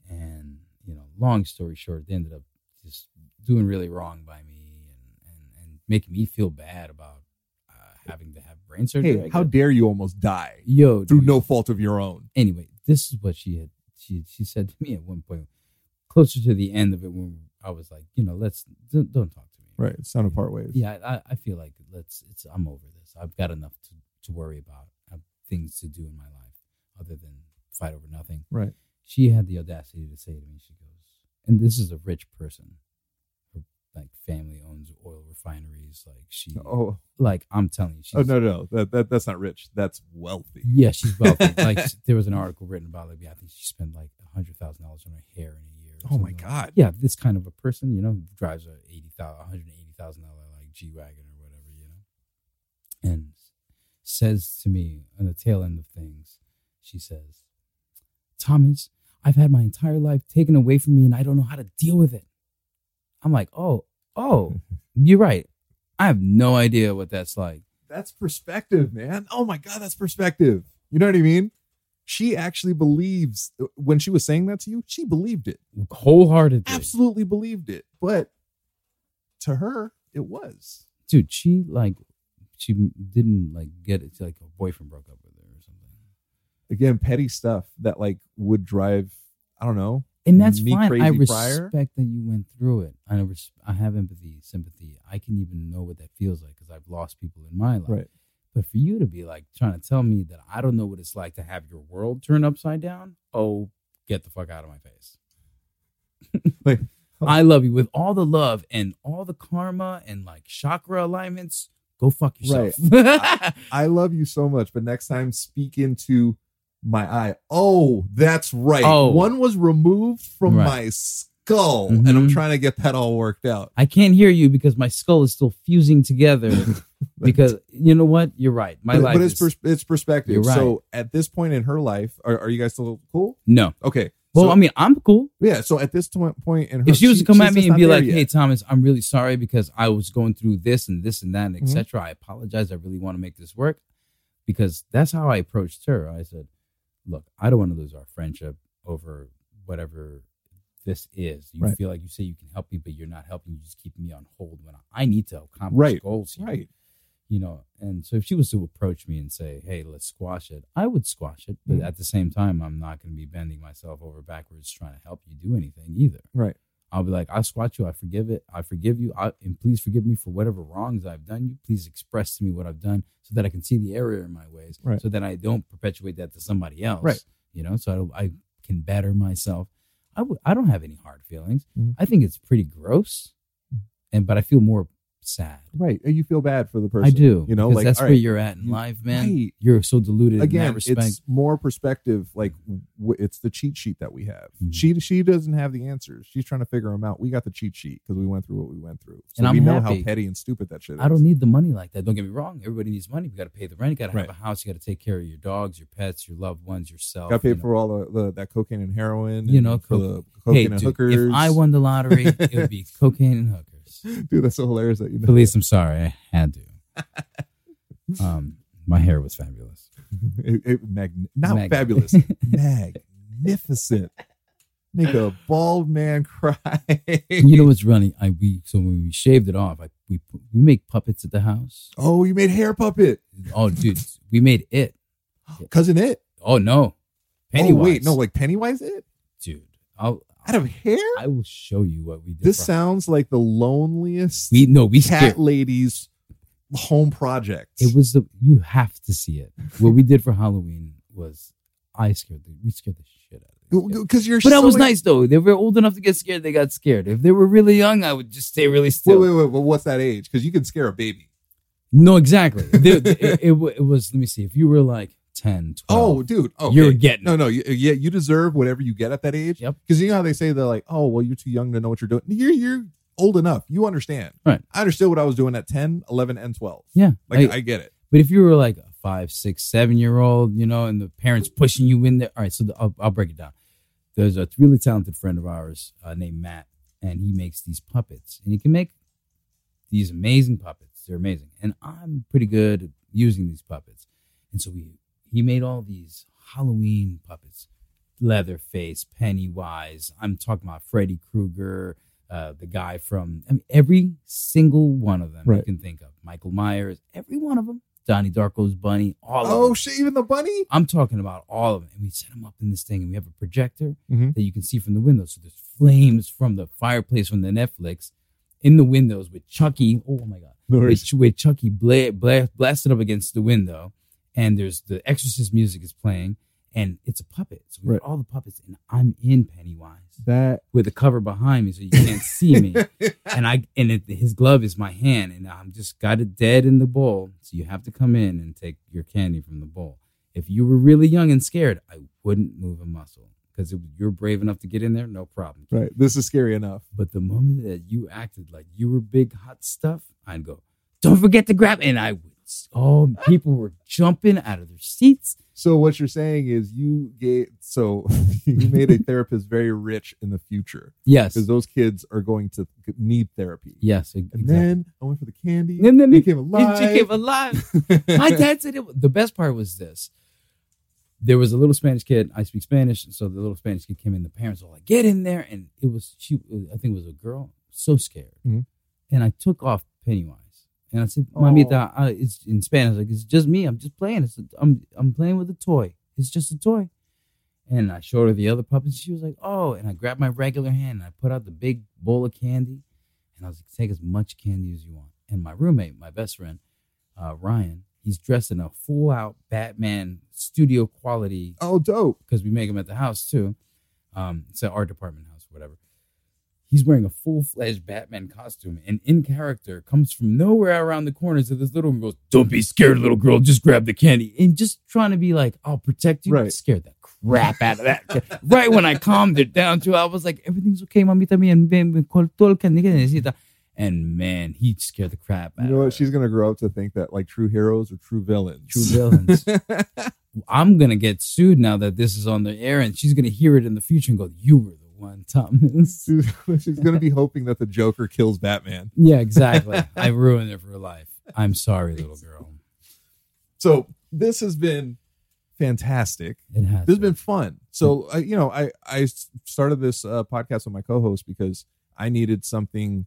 And, you know, long story short, they ended up just doing really wrong by me and, and, and making me feel bad about uh, having to have brain surgery. Hey how dare you almost die Yo, through dude. no fault of your own Anyway, this is what she had. She she said to me at one point, closer to the end of it, when I was like, you know, let's don't, don't talk to me. right it's time to part ways Yeah, I, I feel like let's. It's I'm over this. I've got enough to to worry about. I have things to do in my life other than fight over nothing. right She had the audacity to say to me, she goes, and this is a rich person. Like family owns oil refineries. Like she, oh like I'm telling you, she's, oh no no that, that that's not rich that's wealthy Yeah, she's wealthy. like there was an article written about like yeah, I think she spent like a hundred thousand dollars on her hair in a year. Oh my god. Yeah, this kind of a person, you know, drives a eighty thousand, hundred eighty thousand dollar like G wagon or whatever, you know, and says to me on the tail end of things, she says, "Thomas, I've had my entire life taken away from me, and I don't know how to deal with it." I'm like, "Oh, oh, you're right. I have no idea what that's like." That's perspective, man. Oh my god, that's perspective. You know what I mean? She actually believes when she was saying that to you, she believed it. Wholeheartedly, Absolutely believed it. But to her, it was. dude. She like, she didn't like get it. Like her boyfriend broke up with her or something. Again, petty stuff that like would drive, I don't know. And that's me fine. I prior. respect that you went through it. I res- I have empathy, sympathy. I can even know what that feels like because I've lost people in my life. Right. But for you to be like trying to tell me that I don't know what it's like to have your world turn upside down, oh, get the fuck out of my face. Like I love you with all the love and all the karma and like chakra alignments. Go fuck yourself. I love you so much, but next time speak into my eye. Oh, that's right. Oh. One was removed from Right. my skull, and I'm Mhm. trying to get that all worked out. I can't hear you because my skull is still fusing together. because you know what? You're right. My but, life but it's is pers- it's perspective. Right. So at this point in her life, are, are you guys still cool? no. Okay. Well, so, I mean, I'm cool. yeah. So at this to- point in her, if she was to come she's at me and be like, yet. "Hey, Thomas, I'm really sorry because I was going through this and this and that, and Mhm. etc. I apologize. I really want to make this work." Because that's how I approached her. I said, "Look, I don't want to lose our friendship over whatever this is. You Right. feel like you say you can help me, but you're not helping. You just keep me on hold when I need to accomplish Right. goals. Here. right, you know and so if she was to approach me and say hey let's squash it i would squash it but Mhm. at the same time i'm not going to be bending myself over backwards trying to help you do anything either right, i'll be like i squash you i forgive it i forgive you I, and please forgive me for whatever wrongs i've done you please express to me what i've done so that i can see the error in my ways Right. so that i don't perpetuate that to somebody else Right. you know so I, I can better myself I w- I don't have any hard feelings Mhm. i think it's pretty gross and but i feel more sad right. You feel bad for the person. I do. You know, like that's where right, you're at in you- life, man. right. You're so deluded in again that it's more perspective like w- it's the cheat sheet that we have Mhm. she she doesn't have the answers she's trying to figure them out we got the cheat sheet because we went through what we went through so And we I'm know happy. how petty and stupid that shit is I don't need the money like that. Don't get me wrong. Everybody needs money. You got to pay the rent. You got to Right. have a house. You got to take care of your dogs, your pets, your loved ones, yourself. got paid you know. for all the, the that cocaine and heroin You and know, for the cocaine Hey, and dude, hookers if I won the lottery, it would be cocaine and hookers. Dude that's so hilarious that you know Police, I'm sorry, I had to. Um, my hair was fabulous. it, it, mag- not Mag- fabulous magnificent make a bald man cry you know what's running? I we so when we shaved it off, I we we make puppets at the house. oh you made hair puppet Oh, dude, we made it. Cousin Itt Oh no, oh wait no like pennywise it dude. I'll out of hair I will show you what we did. This for- sounds like the loneliest we no we cat scared. lady's home project. It was the you have to see it. What we did for Halloween was I scared the we scared the shit out of them. because you're. But that so was nice though. They were old enough to get scared. They got scared. If they were really young, I would just stay really still. wait, wait. But what's that age? Because you can scare a baby. No, exactly. They- it, it, it was. Let me see. If you were like 10, 12, Oh, dude. Okay. You're getting no, no. You, yeah, you deserve whatever you get at that age. Yep. Because you know how they say they're like, oh, well, you're too young to know what you're doing. You're you're old enough. You understand. Right. I understood what I was doing at 10, 11, and 12. yeah. Like I- I, get it. But if you were like a five, six, seven year old, you know, and the parents pushing you in there. All right, so the, I'll, I'll break it down. There's a really talented friend of ours uh, named Matt, and he makes these puppets, and he can make these amazing puppets. They're amazing, and I'm pretty good at using these puppets. And so we he made all these Halloween puppets, Leatherface, Pennywise. I'm talking about Freddy Krueger, uh, the guy from I mean, every single one of them you can think of. Michael Myers, every one of them. Donnie Darko's bunny, all of Oh shit! Even the bunny. I'm talking about all of them. And we set them up in this thing, and we have a projector Mhm. that you can see from the window. So there's flames from the fireplace from the Netflix in the windows with Chucky. Oh my god, No with, with Chucky bla- bla- blasted up against the window, and there's the Exorcist music is playing, and it's a puppet. So we Right. all the puppets, and I'm in Pennywise That with the cover behind me, so you can't see me. And I and it, his glove is my hand, and I'm just got it dead in the bowl. So you have to come in and take your candy from the bowl. If you were really young and scared, I wouldn't move a muscle because you're brave enough to get in there, no problem. Right. This is scary enough. But the moment that you acted like you were big hot stuff, I'd go, don't forget to grab. And I would, oh, people were jumping out of their seats. So what you're saying is you gave so you made a therapist very rich in the future Yes. because those kids are going to need therapy. Yes. exactly. And then I went for the candy. And then he it- came alive. It came alive. My dad said it. The best part was this. There was a little Spanish kid. I speak Spanish, so the little Spanish kid came in. The parents were like, "Get in there!" And it was she. I think it was a girl. So scared, Mhm. and I took off Pennywise, and I said, "Mamita, uh, it's in Spanish. Like it's just me. I'm just playing. It's a, I'm I'm playing with a toy. It's just a toy." And I showed her the other puppets. She was like, "Oh!" And I grabbed my regular hand and I put out the big bowl of candy, and I was like, "Take as much candy as you want." And my roommate, my best friend, uh, Ryan, he's dressed in a full out Batman studio quality Oh, dope. because we make them at the house too. Um, it's an art department house, whatever. He's wearing a full fledged Batman costume and in character comes from nowhere around the corners of this little girl. goes, Don't be scared, little girl, just grab the candy. And just trying to be like, I'll protect you. Right. Scared the crap out of that. right when I calmed it down to, I was like, Everything's okay, mamita mía, ven, ven, con todo el candy que necesita. And man, he scared the crap out of. You know her. what? She's gonna grow up to think that like true heroes are true villains. True villains. I'm gonna get sued now that this is on the air, and she's gonna hear it in the future and go, "You were one, Thomas." She's gonna be hoping that the Joker kills Batman. yeah, exactly. I ruined it for life. I'm sorry, little girl. So this has been fantastic. It has. This has been fun. So I, you know, I I started this uh, podcast with my co-host because I needed something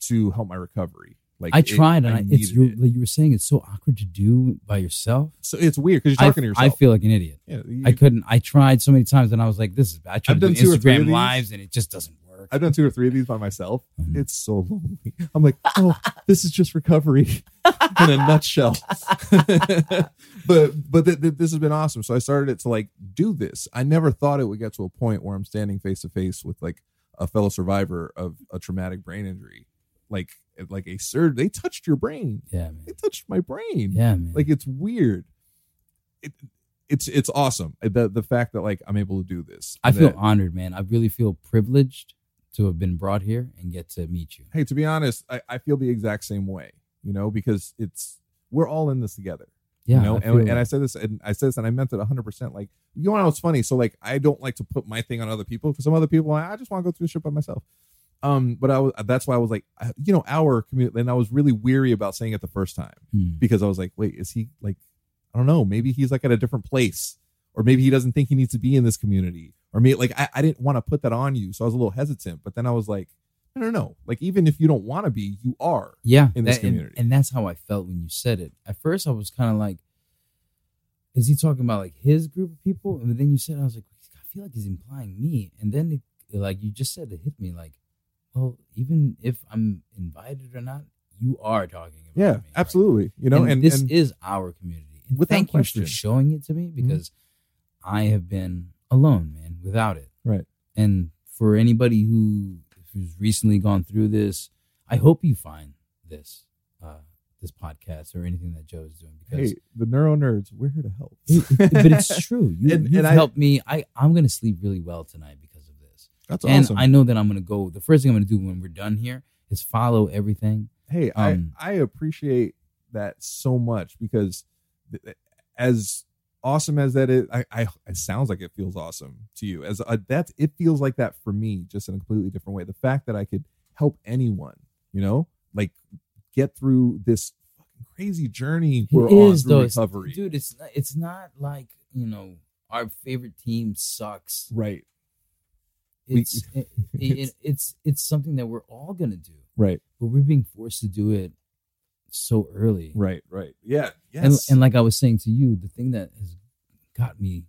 to help my recovery. Like I it- tried, and I, it's it. like you were saying, it's so awkward to do by yourself. So it's weird because you're I, talking to yourself. I feel like an idiot. Yeah, you- I couldn't. I tried so many times, and I was like, "This is." bad. I tried I've done do two or three Instagram lives, and it just doesn't work. I've done two or three of these by myself. Mhm. It's so lonely. I'm like, oh, this is just recovery in a nutshell. but but th- th- this has been awesome. So I started it to like do this. I never thought it would get to a point where I'm standing face to face with like a fellow survivor of a traumatic brain injury, like like a surge. They touched your brain. yeah, man. They touched my brain. Yeah, man. Like it's weird. It, it's it's awesome. Uh, the the fact that like I'm able to do this. I feel that- honored, man. I really feel privileged to have been brought here and get to meet you. hey, to be honest, I, I feel the exact same way, you know, because it's we're all in this together. Yeah, you know, I and, and. I said this and I said this and I meant it 100%. Like, you know what's funny? So, like, I don't like to put my thing on other people because some other people, I just want to go through the shit by myself. Um, but I was that's why I was like, you know, our community, and I was really weary about saying it the first time Hmm. because I was like, wait, is he like, I don't know, maybe he's like at a different place, or maybe he doesn't think he needs to be in this community, or maybe like I, I didn't want to put that on you, so I was a little hesitant. But then I was like, no, no, no, like even if you don't want to be, you are. yeah in this that- and- community. and, that's how i felt when you said it at first i was kind of like is he talking about like his group of people and then you said i was like i feel like he's implying me and then it, like you just said it hit me like well even if i'm invited or not you are talking about Yeah, me right absolutely. You know, and, and, this and is our community and Without thank question. you for showing it to me Mm-hmm. because i have been alone man without it right. and for anybody who who's recently gone through this, I hope you find this uh, this podcast or anything that Joe is doing because Hey, the neuro nerds, we're here to help. but it's true. You, And- you've and I- helped me. I I'm gonna sleep really well tonight because. That's and awesome. I know that I'm gonna go. The first thing I'm gonna do when we're done here is follow everything. hey, Um, I I appreciate that so much because th- as awesome as that is, I, I it sounds like it feels awesome to you. As uh, that's it feels like that for me, just in a completely different way. The fact that I could help anyone, you know, like get through this crazy journey we're it on is through though, It's- recovery. dude. It's not, it's not like you know our favorite team sucks. Right, We- It's it, it, it's it's something that we're all gonna do. right, but we're being forced to do it so early. right, right. Yeah, And, yes, and like I was saying to you, the thing that has got me,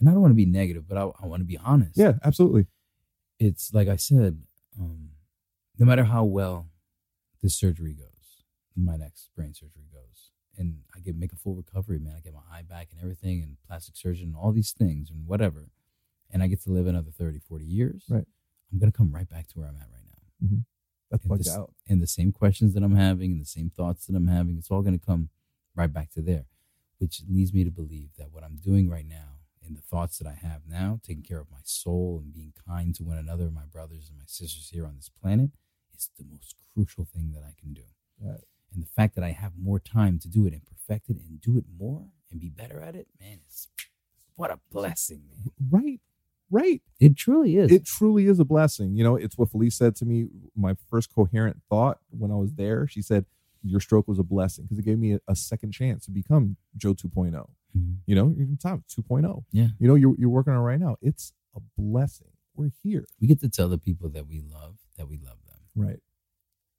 and I don't want to be negative, but I, I want to be honest. yeah, absolutely. It's like I said, um, no matter how well this surgery goes, my next brain surgery goes, and I get make a full recovery, man. I get my eye back and everything, and plastic surgeon, and all these things, and whatever. And I get to live another 30, 40 years. Right. I'm going to come right back to where I'm at right now. Mm-hmm. That's and, bugged this- out. and the same questions that I'm having and the same thoughts that I'm having, it's all going to come right back to there, which leads me to believe that what I'm doing right now and the thoughts that I have now, taking care of my soul and being kind to one another, my brothers and my sisters here on this planet, is the most crucial thing that I can do. Right. And the fact that I have more time to do it and perfect it and do it more and be better at it, man, it's what a blessing, man. Right. Right. It truly is. It truly is a blessing. You know, it's what Felice said to me. My first coherent thought when I was there, she said, Your stroke was a blessing because it gave me a, a second chance to become Joe 2.0. Mhm. You know, you're time 2.0. Yeah. You know, you're, you're working on it right now. It's a blessing. We're here. We get to tell the people that we love that we love them. Right.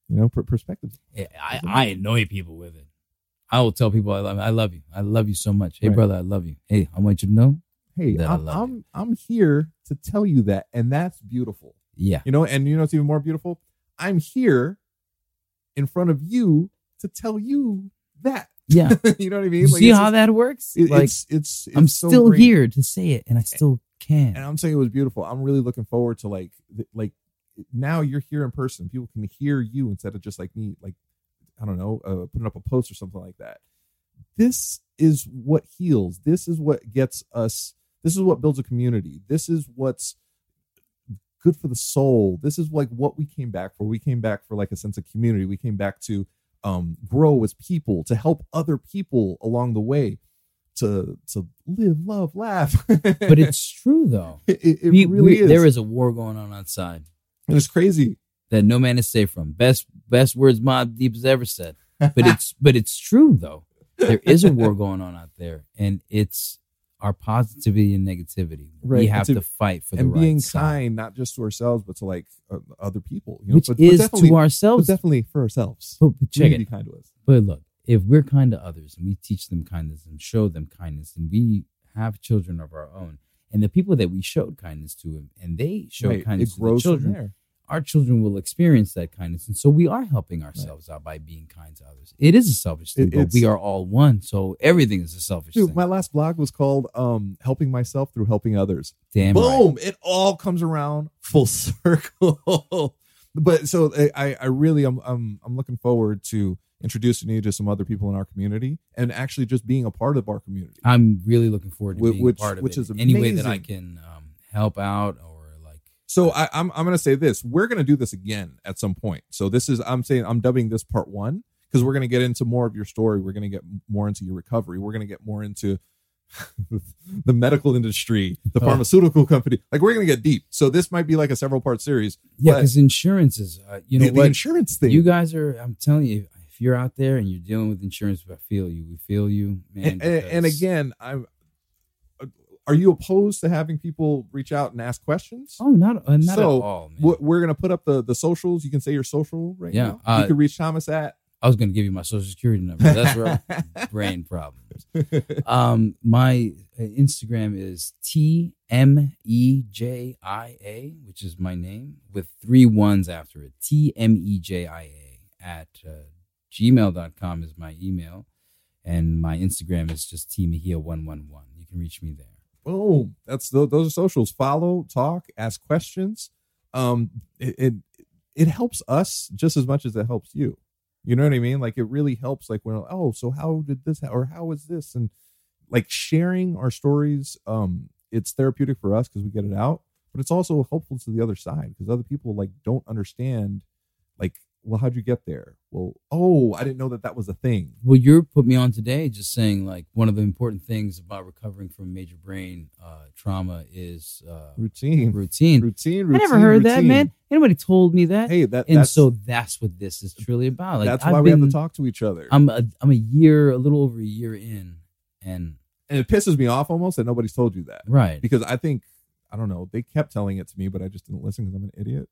You know, per- perspective. I, I, I annoy people with it. I will tell people I love, I love you. I love you so much. Hey, Right. brother, I love you. Hey, I want you to know. Hey, I I'm, I'm, I'm here to tell you that. And that's beautiful. Yeah. You know, and you know it's even more beautiful? I'm here in front of you to tell you that. Yeah. you know what I mean? Like, see how just- that works? it- like, it's, it's it's I'm so still great. here to say it, and I still can. and I'm saying it was beautiful. I'm really looking forward to like like now you're here in person. People can hear you instead of just like me, like I don't know, uh, putting up a post or something like that. This is what heals. This is what gets us. This is what builds a community. This is what's good for the soul. This is like what we came back for. We came back for like a sense of community. We came back to um grow as people, to help other people along the way, to to live, love, laugh. but it's true though. it, it, We- really we- is. There is a war going on outside And it's crazy. that no man is safe from. Best best words Mobb Deep has ever said. But it's but it's true though. There is a war going on out there, and it's our positivity and negativity. Right, We have to- to, fight for the and right being side, kind, not just to ourselves, but to like uh, other people. You know? which but, but is definitely, to but ourselves. definitely for ourselves. But, but check it. be kind to us. But look, if we're kind to others and we teach them kindness and show them kindness, and we have children of our own, and the people that we showed kindness to, and they show Right, kindness it to the children, there. Our children will experience that kindness, and so we are helping ourselves out by being kind to others. It is a selfish thing, It- but we are all one, so everything is a selfish Dude, thing. my last blog was called um, "Helping Myself Through Helping Others." Damn right. Boom! It all comes around full circle. but so I, I really, I'm, I'm, I'm looking forward to introducing you to some other people in our community and actually just being a part of our community. I'm really looking forward to being which- a part of which it is in any way that I can um, help out or. So I, I'm I'm gonna say this. We're gonna do this again at some point. So this is I'm saying I'm dubbing this part one because we're gonna get into more of your story. We're gonna get more into your recovery. We're gonna get more into the medical industry, the Oh. pharmaceutical company. Like we're gonna get deep. So this might be like a several part series. Yeah, because insurance is, uh, you know, the, the what? insurance thing. You guys are. I'm telling you, if you're out there and you're dealing with insurance, I feel you. We feel you, man. and, and, and again, I'm. Are you opposed to having people reach out and ask questions? oh, not uh, not so at all. Man. we're gonna put up the the socials. You can say your social right Yeah, now. uh, you can reach Thomas at I was going to give you my social security number. That's where I- brain problems. Um, my uh, Instagram is T M E J I A, which is my name with three ones after it. T M E J I A at uh, gmail.com is my email. And my Instagram is just T Mejia111. You can reach me there. Boom. That's those, those are socials. Follow, talk, ask questions. Um, it, it it helps us just as much as it helps you. You know what I mean? Like it really helps. Like when oh, so how did this or how is this? And like sharing our stories. Um, it's therapeutic for us because we get it out, but it's also helpful to the other side because other people like don't understand. Like, well, how'd you get there? Well, oh, I didn't know that that was a thing. Well, you put me on today just saying like one of the important things about recovering from major brain uh, trauma is uh, Routine, routine. routine, routine. I never heard that, man. Anybody told me that? Hey, that and that's, so that's what this is truly about. Like, that's I've why we have to talk to each other. I'm a, I'm a year, a little over a year in, and and it pisses me off almost that nobody's told you that right. because I think I don't know they kept telling it to me, but I just didn't listen because I'm an idiot.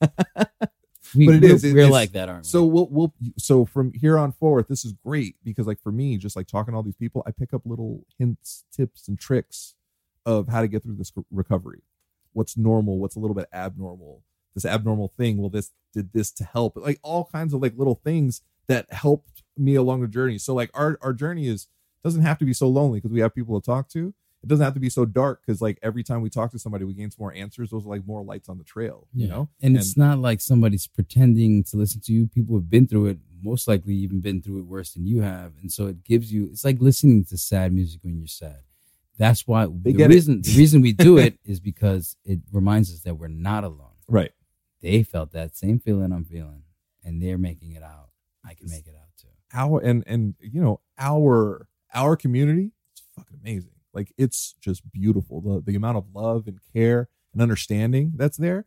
We, but it we're, is, it- we're like that, aren't we? So we'll we'll so from here on forth, this is great because like for me, just like talking to all these people, I pick up little hints, tips, and tricks of how to get through this recovery. What's normal? What's a little bit abnormal? This abnormal thing. Well, this did this to help. Like all kinds of like little things that helped me along the journey. So like our our journey is doesn't have to be so lonely because we have people to talk to. It doesn't have to be so dark because like every time we talk to somebody, we gain some more answers. Those are like more lights on the trail. You know, and, it's not like somebody's pretending to listen to you. People have been through it, most likely even been through it worse than you have, and so it gives you. It's like listening to sad music when you're sad. That's why They the get it. reason the reason we do it is because it reminds us that we're not alone. Right. They felt that same feeling I'm feeling, and they're making it out. I can make it out too. Our and and you know our our community it's fucking amazing. Like it's just beautiful. The the amount of love and care and understanding that's there.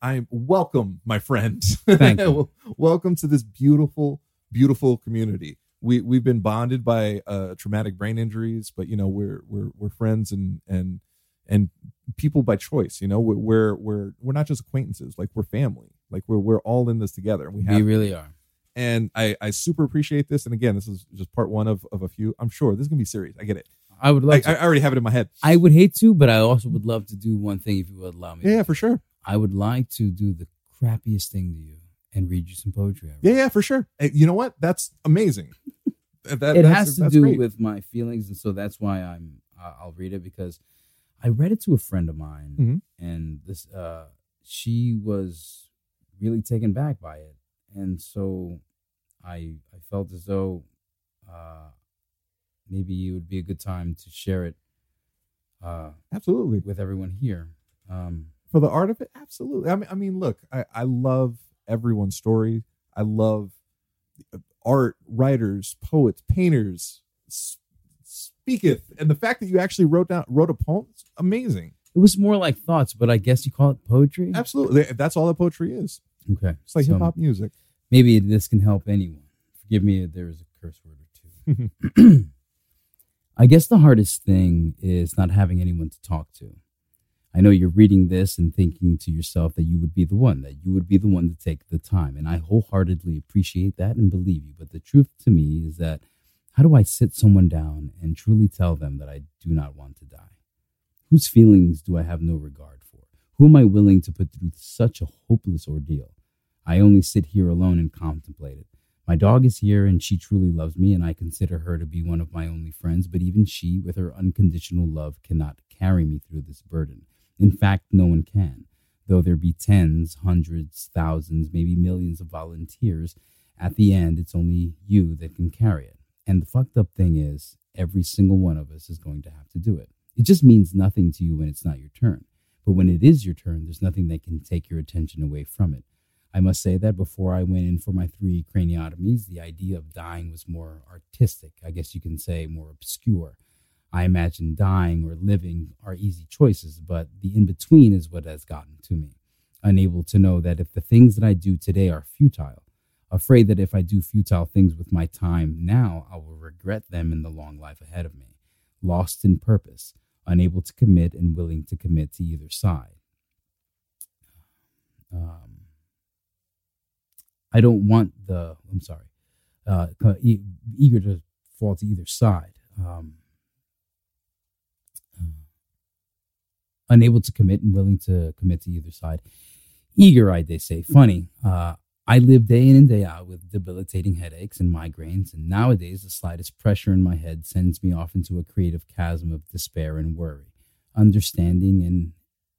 I welcome my friends. Thank you. welcome to this beautiful, beautiful community. We we've been bonded by uh, traumatic brain injuries, but you know we're we're we're friends and and and people by choice. You know we're we're we're, we're not just acquaintances. Like we're family. Like we're we're all in this together. We have We really are. and I I super appreciate this. And again, this is just part one of of a few. I'm sure this is gonna be serious. I get it. I would love. Like, to. I, I already have it in my head. I would hate to, but I also would love to do one thing if you would allow me. Yeah, yeah, for sure. I would like to do the crappiest thing to you and read you some poetry. I wrote. Yeah, yeah, for sure. You know what? That's amazing. That- it has to do great. with my feelings, and so that's why I'm. I- I'll read it because I read it to a friend of mine, Mhm. and this uh, she was really taken back by it, and so I I felt as though uh, maybe it would be a good time to share it uh, absolutely with everyone here. Um, for the art of it. Absolutely. I mean, I mean, look, I, I love everyone's story. I love art, writers, poets, painters. Speaketh, and the fact that you actually wrote down wrote a poem, it's amazing. it was more like thoughts, but I guess you call it poetry. Absolutely, that's all that poetry is. Okay, It's like So hip hop music. Maybe this can help anyone. Forgive me if there is a curse word or two. I guess the hardest thing is not having anyone to talk to. I know you're reading this and thinking to yourself that you would be the one, that you would be the one to take the time. And I wholeheartedly appreciate that and believe you. But the truth to me is that how do I sit someone down and truly tell them that I do not want to die? Whose feelings do I have no regard for? Who am I willing to put through such a hopeless ordeal? I only sit here alone and contemplate it. My dog is here and she truly loves me, and I consider her to be one of my only friends, but even she, with her unconditional love, cannot carry me through this burden. In fact, no one can. Though there be tens, hundreds, thousands, maybe millions of volunteers, at the end, it's only you that can carry it. And the fucked up thing is, every single one of us is going to have to do it. It just means nothing to you when it's not your turn. But when it is your turn, there's nothing that can take your attention away from it. I must say that before I went in for my three craniotomies, the idea of dying was more artistic. I guess you can say more obscure. I imagine dying or living are easy choices, but the in between is what has gotten to me. Unable to know that if the things that I do today are futile, afraid that if I do futile things with my time now, I will regret them in the long life ahead of me. Lost in purpose, unable to commit and willing to commit to either side. Um, I don't want the, I'm sorry, uh, e- eager to fall to either side. Um, uh, unable to commit and willing to commit to either side. Eager eyed, they say. Funny. Uh, I live day in and day out with debilitating headaches and migraines, and nowadays the slightest pressure in my head sends me off into a creative chasm of despair and worry, understanding and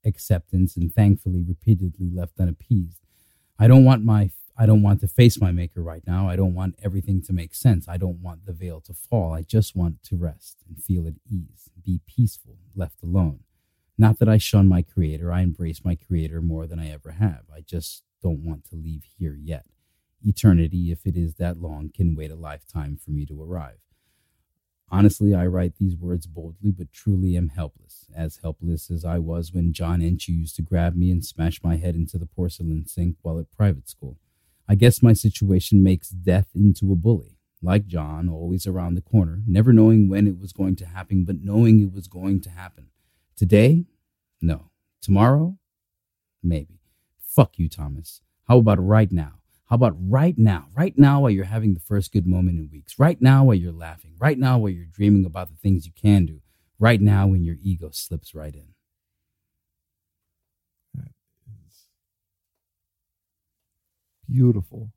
acceptance, and thankfully repeatedly left unappeased. I don't want my I don't want to face my maker right now. I don't want everything to make sense. I don't want the veil to fall. I just want to rest and feel at ease, be peaceful, left alone. Not that I shun my creator, I embrace my creator more than I ever have. I just don't want to leave here yet. Eternity, if it is that long, can wait a lifetime for me to arrive. Honestly, I write these words boldly, but truly am helpless, as helpless as I was when John Inch used to grab me and smash my head into the porcelain sink while at private school. I guess my situation makes death into a bully. Like John, always around the corner, never knowing when it was going to happen, but knowing it was going to happen. Today? No. Tomorrow? Maybe. Fuck you, Thomas. How about right now? How about right now? Right now, while you're having the first good moment in weeks. Right now, while you're laughing. Right now, while you're dreaming about the things you can do. Right now, when your ego slips right in. Beautiful.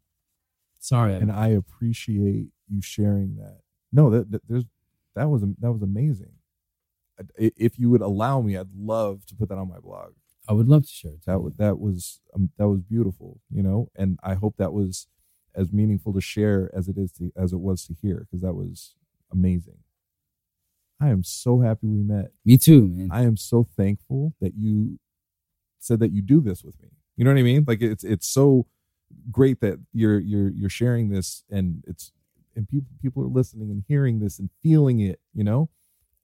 Sorry, and I appreciate you sharing that. No, that, that there's that was that was amazing. I- If you would allow me, I'd love to put that on my blog. I would love to share it. That was that was um, that was beautiful, you know, and I hope that was as meaningful to share as it is to, as it was to hear because that was amazing. I am so happy we met. Me too, man. I am so thankful that you said that you do this with me. You know what I mean? Like it's it's so great that you're you're you're sharing this and it's and people people are listening and hearing this and feeling it, you know?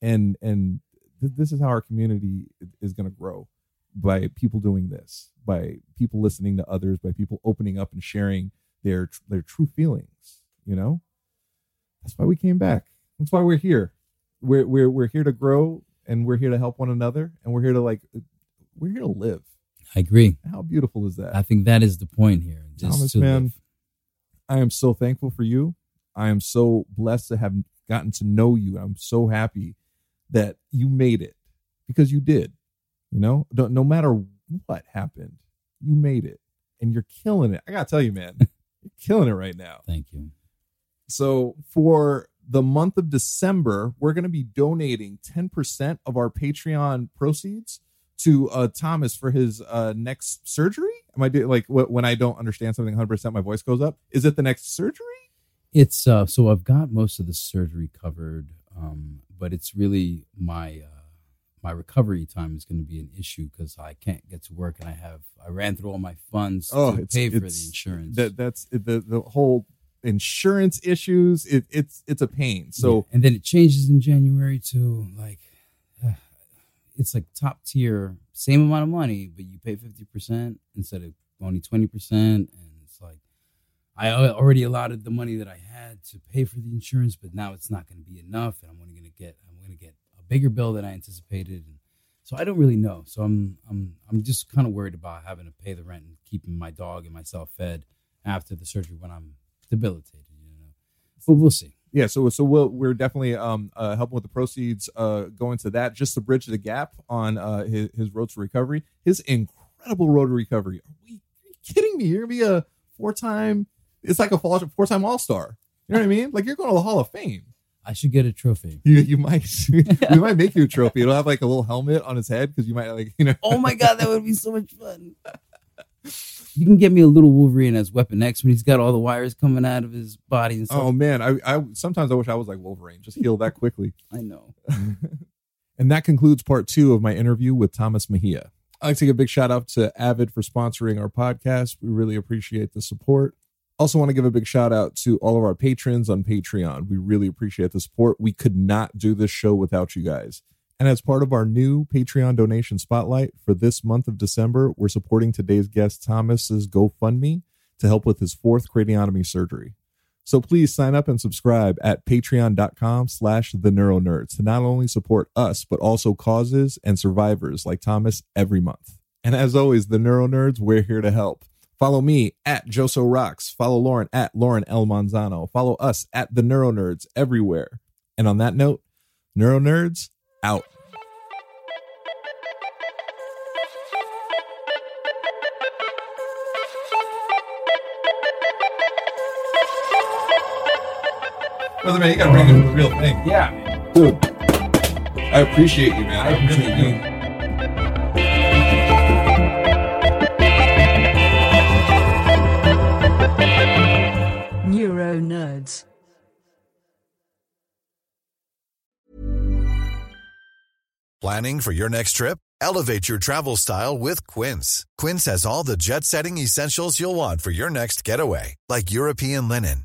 And and th- this is how our community is going to grow by people doing this, by people listening to others, by people opening up and sharing their their true feelings, you know? That's why we came back. That's why we're here. We're we're we're here to grow and we're here to help one another and we're here to like we're here to live. I agree. How beautiful is that? I think that is the point here. Just Thomas, man, live. I am so thankful for you. I am so blessed to have gotten to know you. I'm so happy that you made it because you did. You know, no, no matter what happened, you made it and you're killing it. I got to tell you, man, you're killing it right now. Thank you. So for the month of December, we're going to be donating 10% of our Patreon proceeds to uh, Thomas for his uh, next surgery. Am I doing like wh- when I don't understand something 100%, my voice goes up? Is it the next surgery? It's uh so I've got most of the surgery covered, um, but it's really my uh my recovery time is going to be an issue because I can't get to work and I have I ran through all my funds Oh, to it's- pay for it's- the insurance. That that's the the whole insurance issues. It, it's it's a pain. So Yeah. and then it changes in January to like it's like top tier, same amount of money, but you pay fifty percent instead of only twenty percent, and it's like I already allotted the money that I had to pay for the insurance, but now it's not going to be enough, and I'm only going to get I'm going to get a bigger bill than I anticipated, and so I don't really know. So I'm I'm I'm just kind of worried about having to pay the rent and keeping my dog and myself fed after the surgery when I'm debilitated, you know. But we'll see. Yeah, so so we'll, we're definitely um uh, helping with the proceeds uh going to that just to bridge the gap on uh his, his road to recovery. His incredible road to recovery. Are we are you kidding me? You're gonna be a four time. It's like a four time All Star. You know what I mean? Like you're going to the Hall of Fame. I should get a trophy. You you might we might make you a trophy. It'll have like a little helmet on his head because you might like you know. Oh my god, that would be so much fun. You can get me a little Wolverine as Weapon X when he's got all the wires coming out of his body and stuff. Oh man, I I sometimes I wish I was like Wolverine. Just heal that quickly. I know. And that concludes part two of my interview with Thomas Mejia. I'd like to give a big shout out to Avid for sponsoring our podcast. We really appreciate the support. Also, want to give a big shout out to all of our patrons on Patreon. We really appreciate the support. We could not do this show without you guys. And as part of our new Patreon donation spotlight for this month of December, we're supporting today's guest Thomas's GoFundMe to help with his fourth craniotomy surgery. So please sign up and subscribe at patreon.com slash the neuronerds to not only support us, but also causes and survivors like Thomas every month. And as always, the neuronerds, we're here to help. Follow me at Joso Rocks. Follow Lauren at Lauren L. Follow us at the neuronerds everywhere. And on that note, neuronerds out. Brother man, you gotta bring in the real thing. Yeah, man. Dude, I appreciate you, man. I appreciate you. Neuro Nerds. Planning for your next trip? Elevate your travel style with Quince. Quince has all the jet setting essentials you'll want for your next getaway, like European linen,